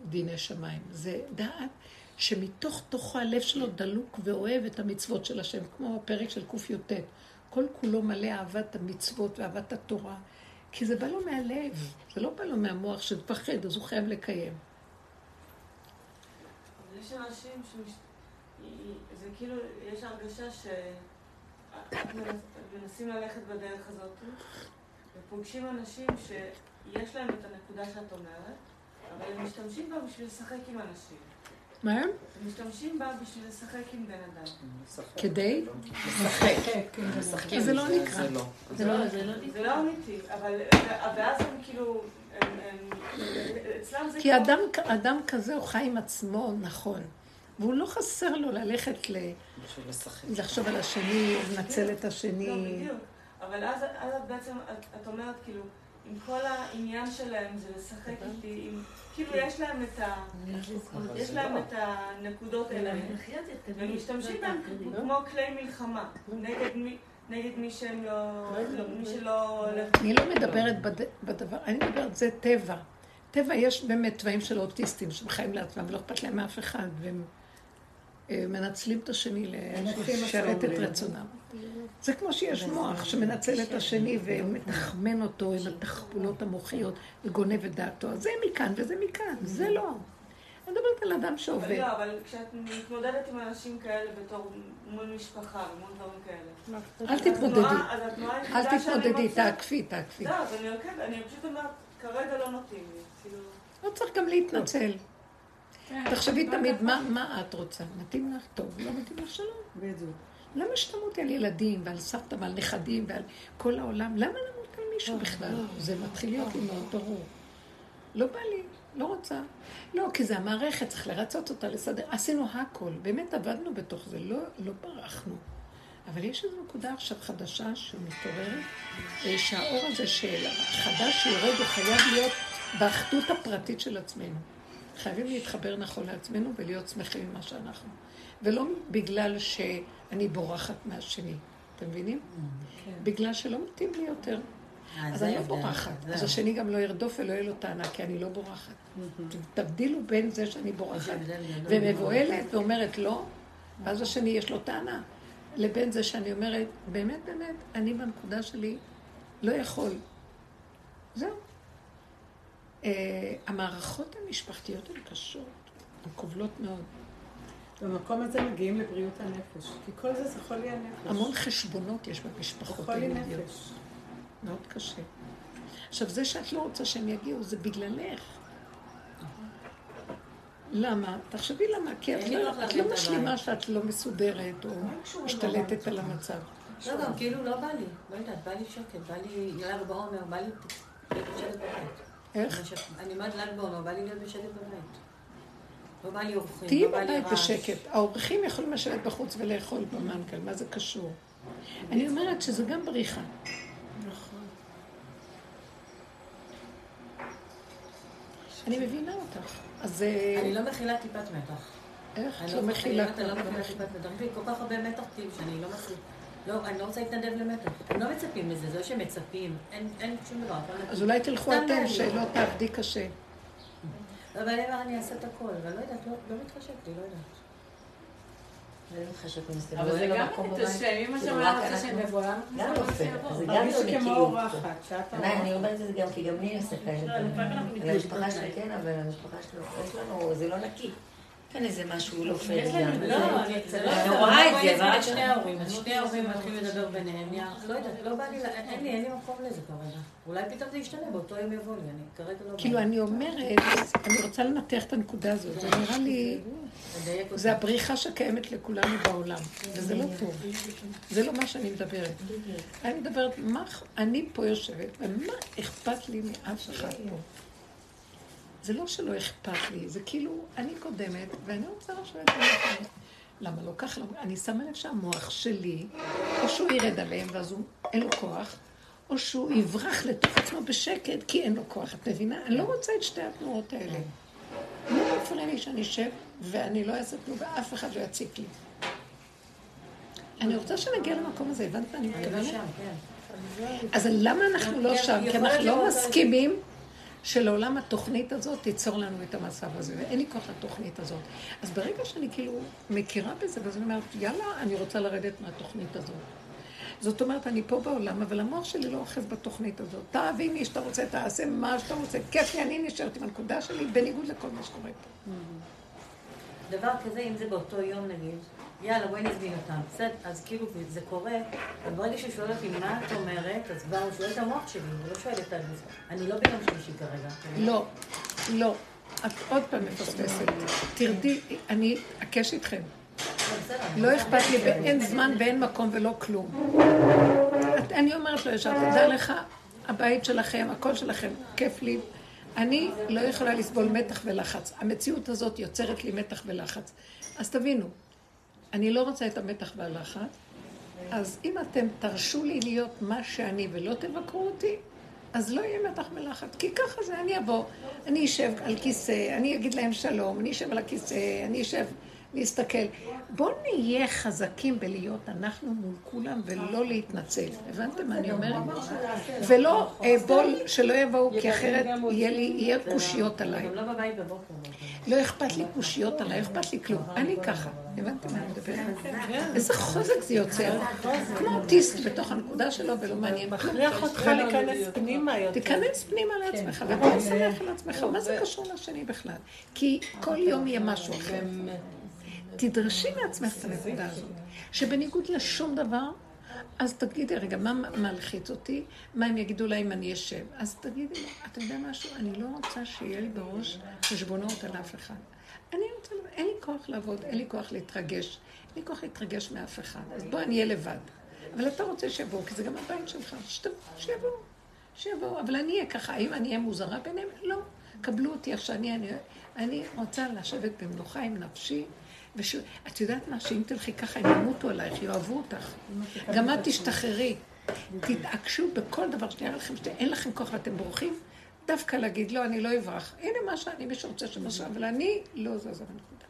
דיני שמיים. זה דעת שמתוך תוכו הלב שלו דלוק ואוהב את המצוות של השם, כמו הפרק של קי"ט. כל כולו מלא אהבת המצוות ואהבת התורה, כי זה בא לו מהלב, זה לא בא לו מהמוח שמפחד, אז הוא חייב לקיים. יש אנשים שמש... זה כאילו, יש הרגשה שמנסים ללכת בדרך הזאת, ופוגשים אנשים שיש להם את הנקודה שאת אומרת, אבל הם משתמשים בה בשביל לשחק עם אנשים. מה? הם משתמשים בה בשביל לשחק עם בן אדם. כדי? משחקים. זה לא נקרא. לא. זה לא, זה לא זה לא אמיתי, אבל ואז הם כאילו, כי אדם, אדם כזה הוא חי עם עצמו נכון, והוא לא חסר לו ללכת ל... לחשוב על השני, לנצל את לא, השני. בדיוק. אבל אז, אז את בעצם, את, את אומרת כאילו, עם כל העניין שלהם זה לשחק איתי, עם, כאילו יש להם את ה... יש להם לא. את הנקודות האלה, והם משתמשים בהם לא? כמו כלי מלחמה, נגד מי... נגד מי שהם לא... מי שלא... אני לא מדברת בד... בדבר, אני מדברת, זה טבע. טבע יש באמת תוואים של אוטיסטים שהם חיים לעצמם ולא אכפת להם מאף אחד, והם מנצלים את השני לשרת את רצונם. זה כמו שיש מוח שמנצל את השני ומתחמן אותו עם התחבולות המוחיות וגונב את דעתו. אז זה מכאן וזה מכאן, זה לא. אני מדברת על אדם אבל שעובד. לא, אבל כשאת מתמודדת עם אנשים כאלה בתור מול משפחה ומול דברים כאלה. אל תתמודדי. אל תתמודדי, תעקפי, תעקפי. לא, אז אני עוקבת, אני פשוט אומרת, כרגע לא מתאים לי. כאילו... לא צריך גם להתנצל. תחשבי תמיד מה, מה את רוצה. מתאים לך טוב, לא מתאים לך שלום. בדיוק. למה שתמותי על ילדים ועל סבתא ועל נכדים ועל כל העולם? למה למות על מישהו בכלל? זה מתחיל להיות לי מאוד ברור. לא בא לי, לא רוצה. לא, כי זה המערכת, צריך לרצות אותה, לסדר. עשינו הכל, באמת עבדנו בתוך זה, לא, לא ברחנו. אבל יש איזו נקודה עכשיו חדשה שמתעוררת, אה, שהאור הזה של החדש שיורד הוא חייב להיות באחדות הפרטית של עצמנו. חייבים להתחבר נכון לעצמנו ולהיות שמחים ממה שאנחנו. ולא בגלל שאני בורחת מהשני, אתם מבינים? בגלל שלא מתאים לי יותר. אז אני לא בורחת. אז השני גם לא ירדוף ולא יהיה לו טענה, כי אני לא בורחת. תבדילו בין זה שאני בורחת ומבוהלת ואומרת לא, ואז השני יש לו טענה, לבין זה שאני אומרת, באמת באמת, אני בנקודה שלי לא יכול. זהו. אה, המערכות המשפחתיות הן קשות, הן קובלות מאוד. במקום הזה מגיעים לבריאות הנפש. כי כל זה זה חולי הנפש. המון חשבונות יש זה במשפחות חולי היהודיות. נפש. מאוד קשה. עכשיו, זה שאת לא רוצה שהם יגיעו, זה בגללך. למה? תחשבי למה, כי את לא, לא משלימה. שאת לא מסודרת, או משתלטת על המצב. לא, גם כאילו לא בא לי. לא יודעת, בא לי שקט, בא לי ל"ג בעומר, בא לי. איך? אני אומרת ל"ג בעומר, בא לי להיות בשקט בבית. לא בא לי אורחים, תהיי לא בבית. בשקט. האורחים יכולים לשבת בחוץ ולאכול במנגל, מה זה קשור? אני אומרת שזה גם בריחה. אני מבינה אותך. אז אה, אני לא מכילה טיפת מתח. איך? את אני לא מכילה אני לא. מכילה טיפת מתח. יש לי כל כך הרבה מתח כאילו שאני לא מכילה. לא, אני לא רוצה להתנדב למטר. הם לא מצפים לזה, זה לא שמצפים, אין, אין שום דבר. אתה- אז אולי תלכו אתם. שלא תעבדי קשה. אבל אני אומר, אני אעשה את הכל, אבל לא יודעת, לא לא מתחשק לי, לא יודעת. במסתכל. אבל זה גם מתעשם, אמא שם היה רוצה שהם יבואו, למה גם יפה, זה? גם מרגיש לא כמו מכיר. אורחת, שאת אני. אומרת את זה גם, כי גם לי עושה כאלה לא, המשפחה מתגלגלים. כן, אבל המשפחה שלו, יש לנו, זה לא נקי. כן, איזה משהו לא פייר גם. לא, אני- זה אני לא- רואה את זה, אבל את שני ההורים, אז שני ההורים מתחילים לדבר ביניהם, לא יודעת, לא בא לי, אין לי, אין לי מקום לזה כרגע. אולי פתאום זה ישתנה, באותו יום יבוא לי, אני כרגע לא... כאילו. אני אומרת, אני רוצה לנתח את הנקודה הזאת. זה נראה לי. זה הבריחה שקיימת לכולנו בעולם, וזה לא טוב. זה לא מה שאני מדברת. אני מדברת, מה, אני פה יושבת, ומה אכפת לי מאף אחד פה? זה לא שלא אכפת לי, זה כאילו, אני קודמת, ואני רוצה לשבת ולחיות. למה לא ככה? אני שמה לב שהמוח שלי, או שהוא ירד עליהם ואז הוא, אין לו כוח, או שהוא יברח לתוך עצמו בשקט כי אין לו כוח. את מבינה? אני לא רוצה את שתי התנועות האלה. לא מפריע לי שאני אשב ואני לא אעשה כלום ואף אחד לא יציק לי. אני רוצה שנגיע למקום הזה, הבנת מה אני לא מתכוונת? כן. אז למה אנחנו לא שם? כי אנחנו לא מסכימים שלעולם התוכנית הזאת תיצור לנו את המצב הזה, ואין לי כוח לתוכנית הזאת. אז ברגע שאני כאילו מכירה בזה, ואז אני אומרת, יאללה, אני רוצה לרדת מהתוכנית הזאת. זאת אומרת, אני פה בעולם, אבל המוח שלי לא אוחז בתוכנית הזאת. תאהבי מי שאתה רוצה, תעשה מה שאתה רוצה. כיף לי, אני נשארת עם הנקודה שלי, בניגוד לכל מה שקורה פה. דבר כזה, אם זה באותו יום נגיד, יאללה, בואי נזמין אותם. בסדר, אז כאילו זה קורה, וברגע שהוא שואל אותי מה את אומרת, אז כבר הוא שואל את המוח שלי, הוא לא שואל את הגוף. אני לא ביום שלישי כרגע. לא, לא. את עוד פעם מפספסת. תרדי, אני אקש איתכם. לא אכפת לי, ואין זמן ואין מקום ולא כלום. אני אומרת לו ישר, תדע לך, הבית שלכם, הכל שלכם, כיף לי. אני לא יכולה לסבול מתח ולחץ. המציאות הזאת יוצרת לי מתח ולחץ. אז תבינו, אני לא רוצה את המתח והלחץ, אז אם אתם תרשו לי להיות מה שאני ולא תבקרו אותי, אז לא יהיה מתח ולחץ. כי ככה זה, אני אבוא, אני אשב על כיסא, אני אגיד להם שלום, אני אשב על הכיסא, אני אשב להסתכל. בואו נהיה חזקים בלהיות אנחנו מול כולם ולא להתנצל. הבנתם מה אני אומרת? ולא אה, בול שלא יבואו, כי אחרת יהיה לי, יהיה קושיות עליי. גם לא בבית בבוקר. לא אכפת לי קושיות עליי, לא אכפת לי כלום. אני ככה. הבנתם מה אני מדברת? איזה חוזק זה יוצר. כמו אוטיסט בתוך הנקודה שלו ולא מעניין. מכריח אותך להיכנס פנימה יותר. תיכנס פנימה לעצמך, ותהיה שמח על עצמך. מה זה קשור לשני בכלל? כי כל יום יהיה משהו אחר. תדרשי מעצמך את הנקודה הזאת, שבניגוד לשום דבר, אז תגידי, רגע, מה מלחיץ אותי? מה הם יגידו לה אם אני אשב? אז תגידי אתה יודע משהו? אני לא רוצה שיהיה לי בראש חשבונות על אף אחד. אני רוצה, אין לי כוח לעבוד, אין לי כוח להתרגש. אין לי כוח להתרגש מאף אחד. אז בוא, אני אהיה לבד. אבל אתה רוצה שיבואו, כי זה גם הבית שלך. שיבואו. שיבואו, אבל אני אהיה ככה, האם אני אהיה מוזרה ביניהם? לא. קבלו אותי איך שאני, אני, אני רוצה לשבת במנוחה עם נפשי, וש... את יודעת מה, שאם תלכי ככה, הם ימותו עלייך, יאהבו אותך. גם את תשתחררי. תתעקשו בכל דבר שנראה לכם שאין לכם כוח ואתם בורחים, דווקא להגיד, לא, אני לא אברח. הנה מה שאני, מי שרוצה שמשהו, אבל אני לא זזה בנקודה.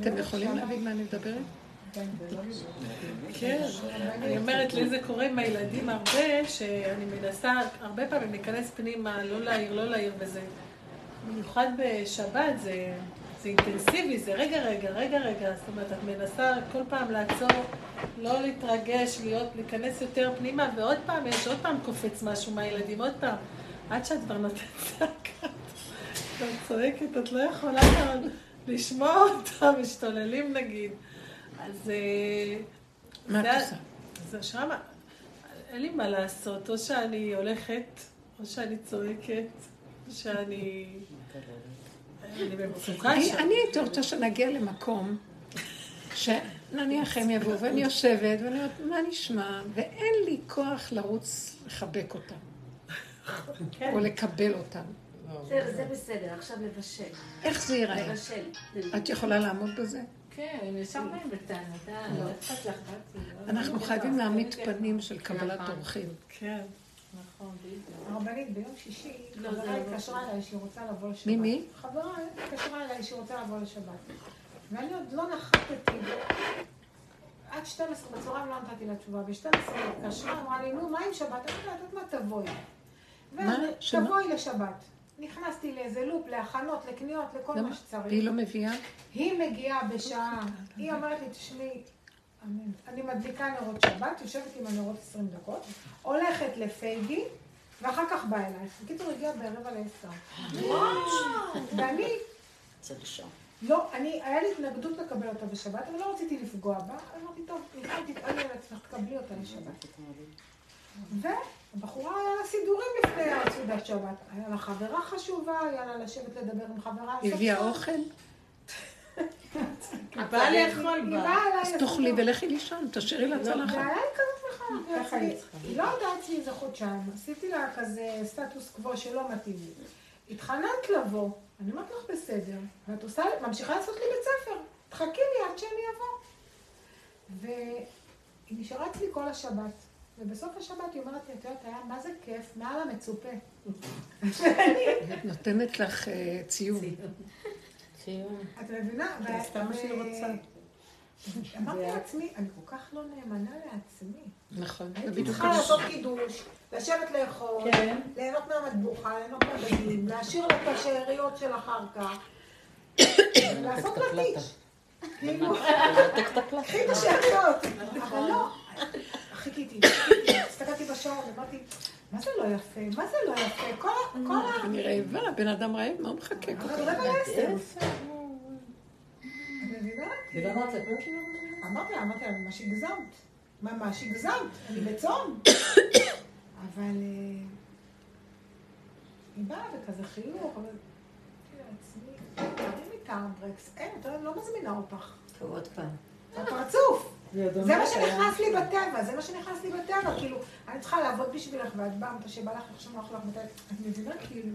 אתם יכולים להבין מה אני מדברת? כן, אני אומרת, לי זה קורה עם הילדים הרבה, שאני מנסה הרבה פעמים להיכנס פנימה, לא להעיר, לא להעיר, וזה, במיוחד בשבת, זה, זה אינטנסיבי, זה רגע, רגע, רגע, רגע, זאת אומרת, את מנסה כל פעם לעצור, לא להתרגש, להיות, להיכנס יותר פנימה, ועוד פעם, יש עוד פעם קופץ משהו מהילדים, עוד פעם, עד שאת כבר נותנת צעקה, את צועקת, את לא יכולה כבר לשמוע אותם, משתוללים נגיד. אז... אה, מה את זה- עושה? אז שמה, אין לי מה לעשות, או שאני הולכת, או שאני צועקת, או שאני... אני אני. אני הייתי רוצה שנגיע למקום שנניח הם יבואו, ואני יושבת, ואני אומרת, מה נשמע? ואין לי כוח לרוץ לחבק אותם, או לקבל אותם. זה זה בסדר, עכשיו לבשל. איך זה ייראה? לבשל. את יכולה לעמוד בזה? כן, הם ישר באים בטענות, אה, לא. לא אנחנו חייבים לא להעמיד. פנים של קבלת נכון. אורחים. כן. הרבנית, ביום שישי, לא, חברה לא התקשרה אליי שהיא רוצה לבוא לשבת. מי, מי? חברה התקשרה אליי שהיא רוצה לבוא לשבת. ואני עוד לא נחתתי. עד 12 בצהריים לא נתתי לה תשובה, ב-12 היא התקשרה, אמרה לי, נו, מה עם שבת? אמרתי לה, את יודעת מה, תבואי. מה? תבואי לשבת. נכנסתי לאיזה לופ, להכנות, לקניות, לכל? מה שצריך. והיא לא מביאה? היא מגיעה בשעה, היא אומרת לי, תשמעי, אמן. אני מדליקה נרות שבת, יושבת עם הנרות 20 דקות, הולכת לפייגי, ואחר כך באה אלייך. בקיצור, הגיעה ברבע לעשר. ואני, זה ראשון. לא, אני, היה לי התנגדות לקבל אותה בשבת, אבל לא רציתי לפגוע בה. אמרתי, טוב, מיכל, תתעלי על עצמך, תקבלי אותה לשבת. והבחורה היה לה סידורים לפני הסעודת שבת. היה לה חברה חשובה, היה לה לשבת לדבר עם חברה. הביאה. אוכל? היא באה לאכול בה. אז תאכלי. ולכי לישון, תשאירי לה צלחת. והיה לי כזאת מחאה. ככה היא צריכה. היא לא יודעת אצלי איזה חודשיים. עשיתי לה כזה סטטוס קוו שלא מתאים לי. התחננת לבוא, אני אומרת לך בסדר, ואת עושה, ממשיכה לעשות לי בית ספר. תחכי לי עד שאני אבוא. והיא נשארה אצלי כל השבת. ובסוף השבת היא אומרת לי, את יודעת, היה מה זה כיף, מעל המצופה. נותנת לך אה, ציון. את מבינה? סתם מה שהיא רוצה. אמרתי לעצמי, אני כל כך לא נאמנה לעצמי. נכון, הייתי צריכה לעשות קידוש, לשבת לאכול, כן. ליהנות מהמטבוחה, ליהנות מהדגים, להשאיר לה את השאריות של אחר כך, *coughs* לעשות פטיש. כאילו, קחי את השאריות. אבל לא, חיכיתי, הסתכלתי בשעון, אמרתי, מה זה לא יפה? מה זה לא יפה? כל ה... כל ה... אני רעבה, בן אדם רעב, מה הוא מחכה כל אבל כך? לעשר. ולמה את אמרתי לה, אמרתי לה, ממש הגזמת. ממש הגזמת, אני בצום. אבל אה, היא באה בכזה חיוך, אבל אמרתי לעצמי, תרימי את הארברקס, אין, אתה לא מזמינה אותך. עוד פעם. בפרצוף. זה מה שנכנס לי בטבע, זה מה שנכנס לי בטבע, כאילו, אני צריכה לעבוד בשבילך, ואת באה מתי שבא לך, עכשיו נוח לך מתי, את מבינה? כאילו,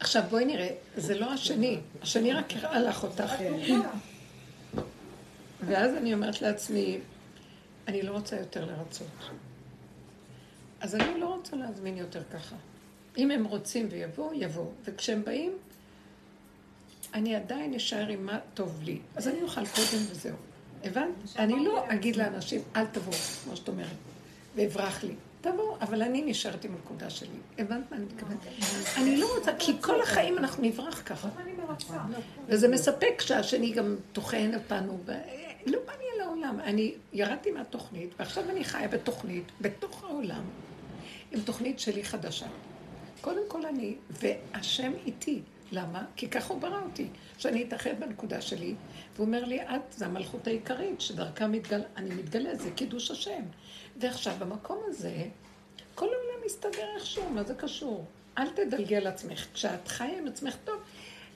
עכשיו בואי נראה, זה לא השני, השני רק הראה לך אותך. ואז אני אומרת לעצמי, אני לא רוצה יותר לרצות. אז אני לא רוצה להזמין יותר ככה. אם הם רוצים ויבואו, יבואו. וכשהם באים, אני עדיין אשאר עם מה טוב לי. אז אני אוכל קודם וזהו. הבנת? אני לא אגיד לאנשים, אל תבואו, כמו שאת אומרת, ואברח לי. תבואו, אבל אני נשארת עם הנקודה שלי. הבנת מה אני מתכוונת? אני לא רוצה, כי כל החיים אנחנו נברח ככה. וזה מספק שהשני גם טוחן אותנו. לא בא לי על העולם. אני ירדתי מהתוכנית, ועכשיו אני חיה בתוכנית, בתוך העולם, עם תוכנית שלי חדשה. קודם כל אני, והשם איתי. למה? כי ככה הוא ברא אותי. שאני אתאחד בנקודה שלי, והוא אומר לי, את, זה המלכות העיקרית, שדרכה מתגל... אני מתגלה, זה קידוש השם. ועכשיו, במקום הזה, כל העולם מסתדר איכשהו, מה זה קשור? אל תדלגי על עצמך. כשאת חיה עם עצמך טוב,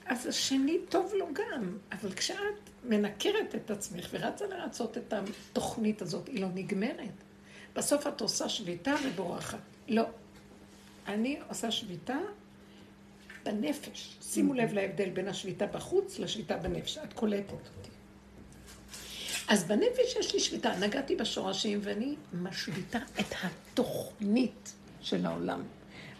אז השני טוב לו גם. אבל כשאת מנקרת את עצמך ורצה לרצות את התוכנית הזאת, היא לא נגמרת. בסוף את עושה שביתה ובורחת. לא. אני עושה שביתה בנפש. שימו לב להבדל בין השביתה בחוץ לשביתה בנפש. את קולטת אותי. אז בנפש יש לי שביתה. נגעתי בשורשים ואני משביתה את התוכנית של העולם.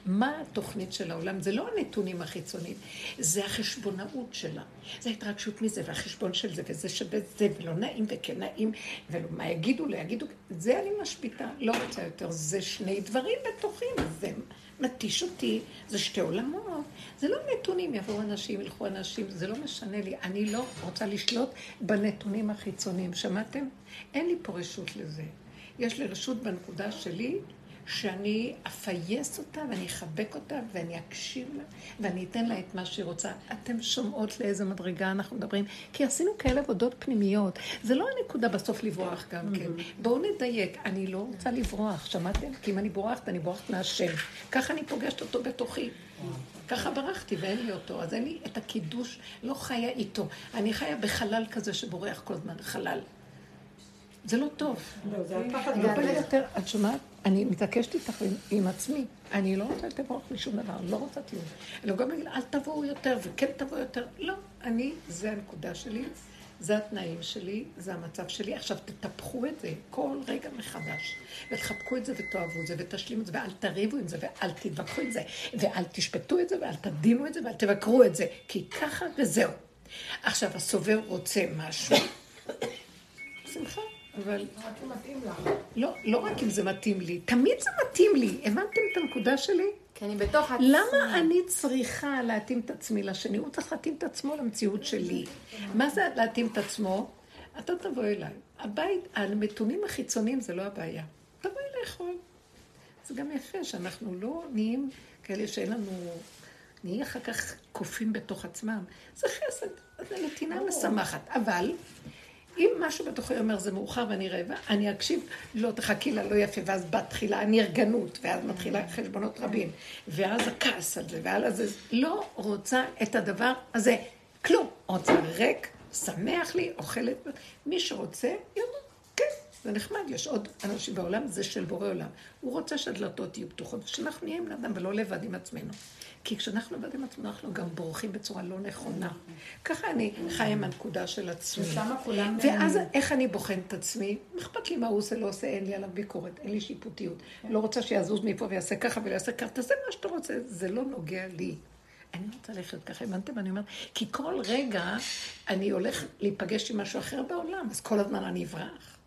מה התוכנית של העולם? זה לא הנתונים החיצוניים, זה החשבונאות שלה. זה ההתרגשות מזה, והחשבון של זה, וזה שווה זה, ולא נעים וכן נעים, ומה יגידו, לא יגידו, זה אני משביתה, לא רוצה יותר. זה שני דברים בטוחים, זה מתיש אותי, זה שתי עולמות. זה לא נתונים, יבואו אנשים, ילכו אנשים, זה לא משנה לי. אני לא רוצה לשלוט בנתונים החיצוניים. שמעתם? אין לי פה רשות לזה. יש לי רשות בנקודה שלי, שאני אפייס אותה ואני אחבק אותה ואני אקשיב לה ואני אתן לה את מה שהיא רוצה. אתם שומעות לאיזה מדרגה אנחנו מדברים? כי עשינו כאלה עבודות פנימיות. זה לא הנקודה בסוף לברוח גם כן. בואו נדייק. אני לא רוצה לברוח, שמעתם? כי אם אני בורחת, אני בורחת מהשם. ככה אני פוגשת אותו בתוכי. ככה ברחתי ואין לי אותו, אז אין לי את הקידוש, לא חיה איתו. אני חיה בחלל כזה שבורח כל הזמן, חלל. זה לא טוב. לא, זה הפחד לא את שומעת? אני מתעקשת איתך עם, עצמי. אני לא רוצה לברוח משום דבר, לא רוצה כלום. אני לא גם אגיד, אל תבואו יותר, וכן תבואו יותר. לא, אני, זה הנקודה שלי, זה התנאים שלי, זה המצב שלי. עכשיו תטפחו את זה כל רגע מחדש, ותחבקו את זה ותאהבו את זה, ותשלימו את זה, ואל תריבו עם זה, ואל תתווכחו עם זה, ואל תשפטו את זה, ואל תדינו את זה, ואל תבקרו את זה, כי ככה וזהו. עכשיו, הסובב רוצה משהו, *coughs* שמחה, אבל... רק זה מתאים לך. לא, לא רק אם זה מתאים לי, תמיד זה מתאים לי. הבנתם את הנקודה שלי? כי אני בתוך עצמי. למה אני צריכה להתאים את עצמי לשני? הוא צריך להתאים את עצמו למציאות שלי. מה זה להתאים את עצמו? אתה תבוא אליי. הבית, הנתונים החיצוניים זה לא הבעיה. תבואי לאכול. זה גם יפה שאנחנו לא נהיים כאלה שאין לנו... נהיה אחר כך קופים בתוך עצמם. זה חסד, זה נתינה משמחת. אבל אם משהו בתוכי אומר זה מאוחר ואני רעבה, אני אקשיב, לא תחכי לה, לא יפה, ואז בתחילה הנרגנות, ואז מתחילה חשבונות רבים, ואז הכעס על זה, ואז זה, לא רוצה את הדבר הזה, כלום. רוצה ריק, שמח לי, אוכלת, מי שרוצה, יאללה, כן, זה נחמד, יש עוד אנשים בעולם, זה של בורא עולם. הוא רוצה שהדלתות יהיו פתוחות, ושאנחנו נהיה עם אדם ולא לבד עם עצמנו. כי כשאנחנו לבד עם עצמנו, אנחנו גם בורחים בצורה לא נכונה. ככה אני חיה עם הנקודה של עצמי. ואז איך אני בוחן את עצמי? אכפת לי מה הוא עושה, לא עושה, אין לי עליו ביקורת, אין לי שיפוטיות. לא רוצה שיזוז מפה ויעשה ככה ויעשה ככה, תעשה מה שאתה רוצה, זה לא נוגע לי. אני רוצה לחיות ככה, הבנתם? אני אומרת, כי כל רגע אני הולך להיפגש עם משהו אחר בעולם, אז כל הזמן אני אברח.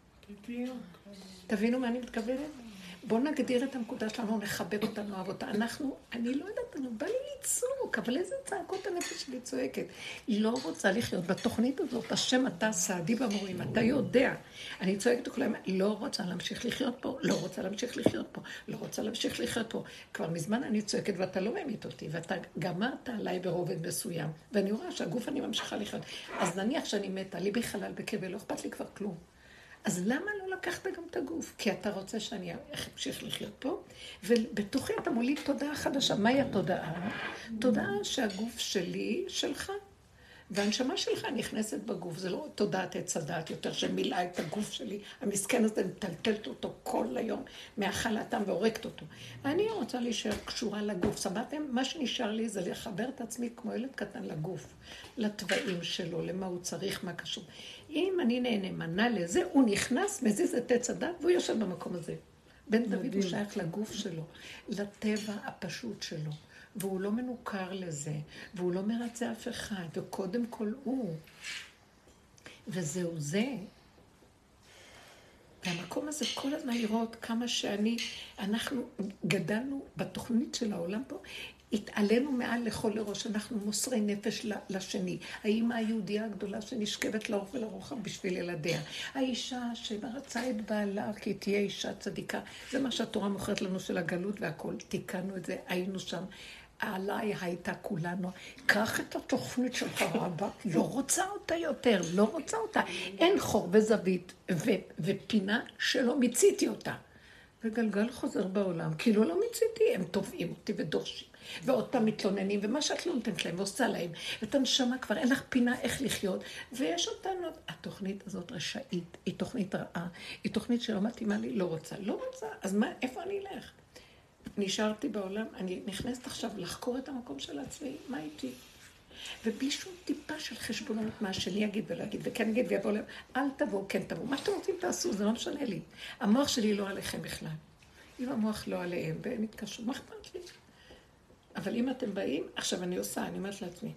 תבינו מה אני מתכוונת? בואו נגדיר את הנקודה שלנו, נחבק אותה, נאהב אותה. אנחנו, אני לא יודעת, אני בא לי לצעוק, אבל איזה צעקות הנפש שלי צועקת. היא לא רוצה לחיות בתוכנית הזאת. השם אתה סעדי במורים, אתה יודע. אני צועקת לכולם, לא רוצה להמשיך לחיות פה, לא רוצה להמשיך לחיות פה, לא רוצה להמשיך לחיות פה. כבר מזמן אני צועקת ואתה לא ממית אותי, ואתה גמרת עליי ברובד מסוים, ואני רואה שהגוף אני ממשיכה לחיות. אז נניח שאני מתה, ליבי חלל בכאב, לא אכפת לי כבר כלום. אז למה לקחת גם את הגוף? כי אתה רוצה שאני אמשיך לחיות פה, ובתוכי אתה מוליד תודעה חדשה. מהי התודעה? תודעה שהגוף שלי, שלך. והנשמה שלך נכנסת בגוף, זה לא תודעת עץ הדעת יותר שמילאה את הגוף שלי, המסכן הזה מטלטלת אותו כל היום מהחלתם והורגת אותו. אני רוצה להישאר קשורה לגוף, שמעתם? מה שנשאר לי זה לחבר את עצמי כמו ילד קטן לגוף, לתוואים שלו, למה הוא צריך, מה קשור. אם אני נאמנה לזה, הוא נכנס, מזיז את עץ הדת והוא יושב במקום הזה. בן דוד הוא שייך לגוף שלו, לטבע הפשוט שלו. והוא לא מנוכר לזה, והוא לא מרצה אף אחד, וקודם כל הוא. וזהו זה. והמקום הזה כל הזמן לראות כמה שאני, אנחנו גדלנו בתוכנית של העולם פה, התעלינו מעל לכל לראש, אנחנו מוסרי נפש לשני. האימא היהודייה הגדולה שנשכבת לאורך ולרוחב בשביל ילדיה. האישה שרצה את בעלה כי תהיה אישה צדיקה. זה מה שהתורה מוכרת לנו של הגלות והכול. תיקנו את זה, היינו שם. עליי הייתה כולנו, קח את התוכנית שלך רבה, לא רוצה אותה יותר, לא רוצה אותה. אין חור וזווית ו- ופינה שלא מיציתי אותה. וגלגל חוזר בעולם, כאילו לא מיציתי, הם תובעים אותי ודורשים. ועוד פעם מתלוננים, ומה שאת לא נותנת להם ועושה להם, ואת הנשמה כבר אין לך פינה איך לחיות, ויש אותנו, התוכנית הזאת רשאית, היא תוכנית רעה, היא תוכנית שלא מתאימה לי, לא רוצה. לא רוצה, אז מה, איפה אני אלך? נשארתי בעולם, אני נכנסת עכשיו לחקור את המקום של עצמי, מה איתי? ובלי שום טיפה של חשבונות מה שאני אגיד ולא אגיד, וכן אגיד ויבוא להם, אל תבואו, כן תבואו, מה שאתם רוצים תעשו, זה לא משנה לי. המוח שלי לא עליכם בכלל. אם המוח לא עליהם, והם יתקשרו, מה אכפת לי? אבל אם אתם באים, עכשיו אני עושה, אני אומרת לעצמי,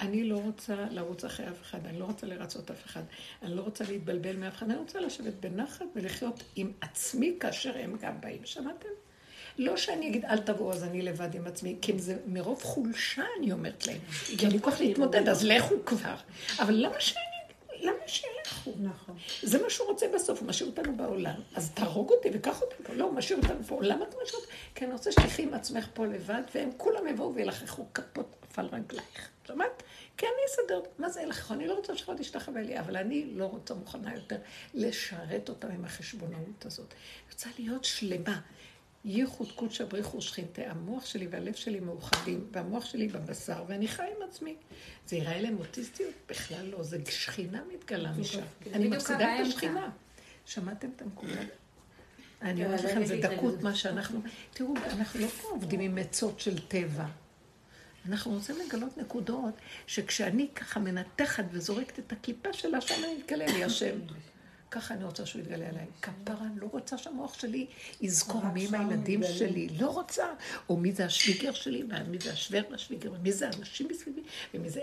אני לא רוצה לרוץ אחרי אף אחד, אני לא רוצה לרצות אף אחד, אני לא רוצה להתבלבל מאף אחד, אני רוצה לשבת בנחת ולחיות עם עצמי כאשר הם גם באים. שמעתם? לא שאני אגיד, אל תבואו, אז אני לבד עם עצמי, כי זה מרוב חולשה, אני אומרת להם. כי אני כוח להתמודד, אז לכו כבר. אבל למה שאני... למה שילכו? נכון. זה מה שהוא רוצה בסוף, הוא משאיר אותנו בעולם. אז תהרוג אותי וקח אותי פה. לא, הוא משאיר אותנו פה. למה אתה משאיר אותי? כי אני רוצה שתחי עם עצמך פה לבד, והם כולם יבואו וילחכו כפות על רגלייך. שמעת? כי אני אסדר. מה זה ילחכו? אני לא רוצה שלך תשתחווה לי, אבל אני לא רוצה מוכנה יותר לשרת אותם עם החשבונאות הזאת. אני רוצה להיות שלמה. ייחוד קודשא בריחו שכינתה, המוח שלי והלב שלי מאוחדים, והמוח שלי בבשר, ואני חי עם עצמי. זה יראה להם אוטיסטיות? בכלל לא, זה שכינה מתגלה משם. אני מפסידה את השכינה. שמעתם את הנקודה? אני אומרת לכם, זה דקות מה שאנחנו... תראו, אנחנו לא פה עובדים עם עצות של טבע. אנחנו רוצים לגלות נקודות שכשאני ככה מנתחת וזורקת את הקליפה שלה, שם אני מתגלה לי השם. ככה אני רוצה שהוא יתגלה עליי. כפרה, לא רוצה שהמוח שלי יזכור מי הם הילדים שלי. לא רוצה. או מי זה השוויגר שלי, ומי זה השוור והשוויגר, ומי זה האנשים מסביבי, ומי זה...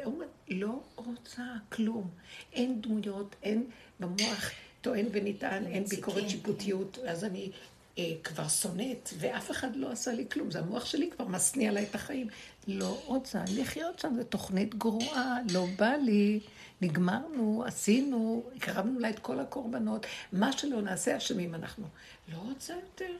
לא רוצה כלום. אין דמויות, אין במוח טוען ונטען, אין ביקורת. שיפוטיות, אז אני אה, כבר שונאת, ואף אחד לא עשה לי כלום. זה המוח שלי כבר משניא עליי את החיים. לא רוצה לחיות שם, זו תוכנית גרועה, לא בא לי. נגמרנו, עשינו, הקרבנו לה את כל הקורבנות. מה שלא נעשה, אשמים אנחנו. לא רוצה יותר.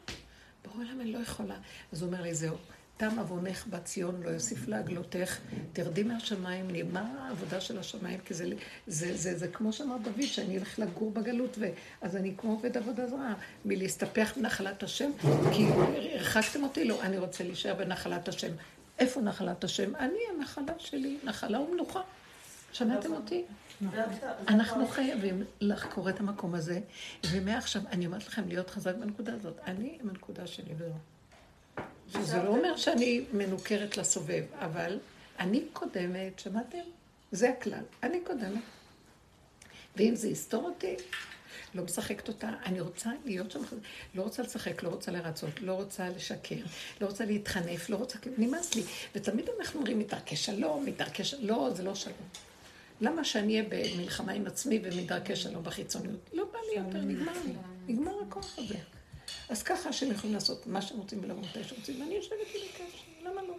בעולם אני לא יכולה. אז הוא אומר לי, זהו, תם עוונך בציון, לא יוסיף להגלותך, תרדי מהשמיים, נגמר העבודה של השמיים, כי זה, זה, זה, זה כמו שאמר דוד, שאני אלך לגור בגלות, ואז אני כמו עובד עבודה זרה, מלהסתפח בנחלת השם, כי הרחקתם אותי, לא, אני רוצה להישאר בנחלת השם. איפה נחלת השם? אני הנחלה שלי, נחלה ומנוחה. שמעתם אותי? אנחנו חייבים לחקור את המקום הזה, ומעכשיו, אני אומרת לכם, להיות חזק בנקודה הזאת. אני עם הנקודה שלי וזהו. שזה לא אומר שאני מנוכרת לסובב, אבל אני קודמת, שמעתם? זה הכלל, אני קודמת. ואם זה יסתור אותי, לא משחקת אותה, אני רוצה להיות שם, לא רוצה לשחק, לא רוצה לרצות, לא רוצה לשקר, לא רוצה להתחנף, לא רוצה, נמאס לי. ותמיד אנחנו אומרים, מדרכי שלום, מדרכי שלום, לא, זה לא שלום. למה שאני אהיה במלחמה עם עצמי ומדרכי שלום בחיצוניות? לא בא לי יותר, נגמר לי. נגמר הכוח הזה. אז ככה השם יכולים לעשות מה שהם רוצים ולא מתי שרוצים, ואני יושבת עם הקשר, למה לא?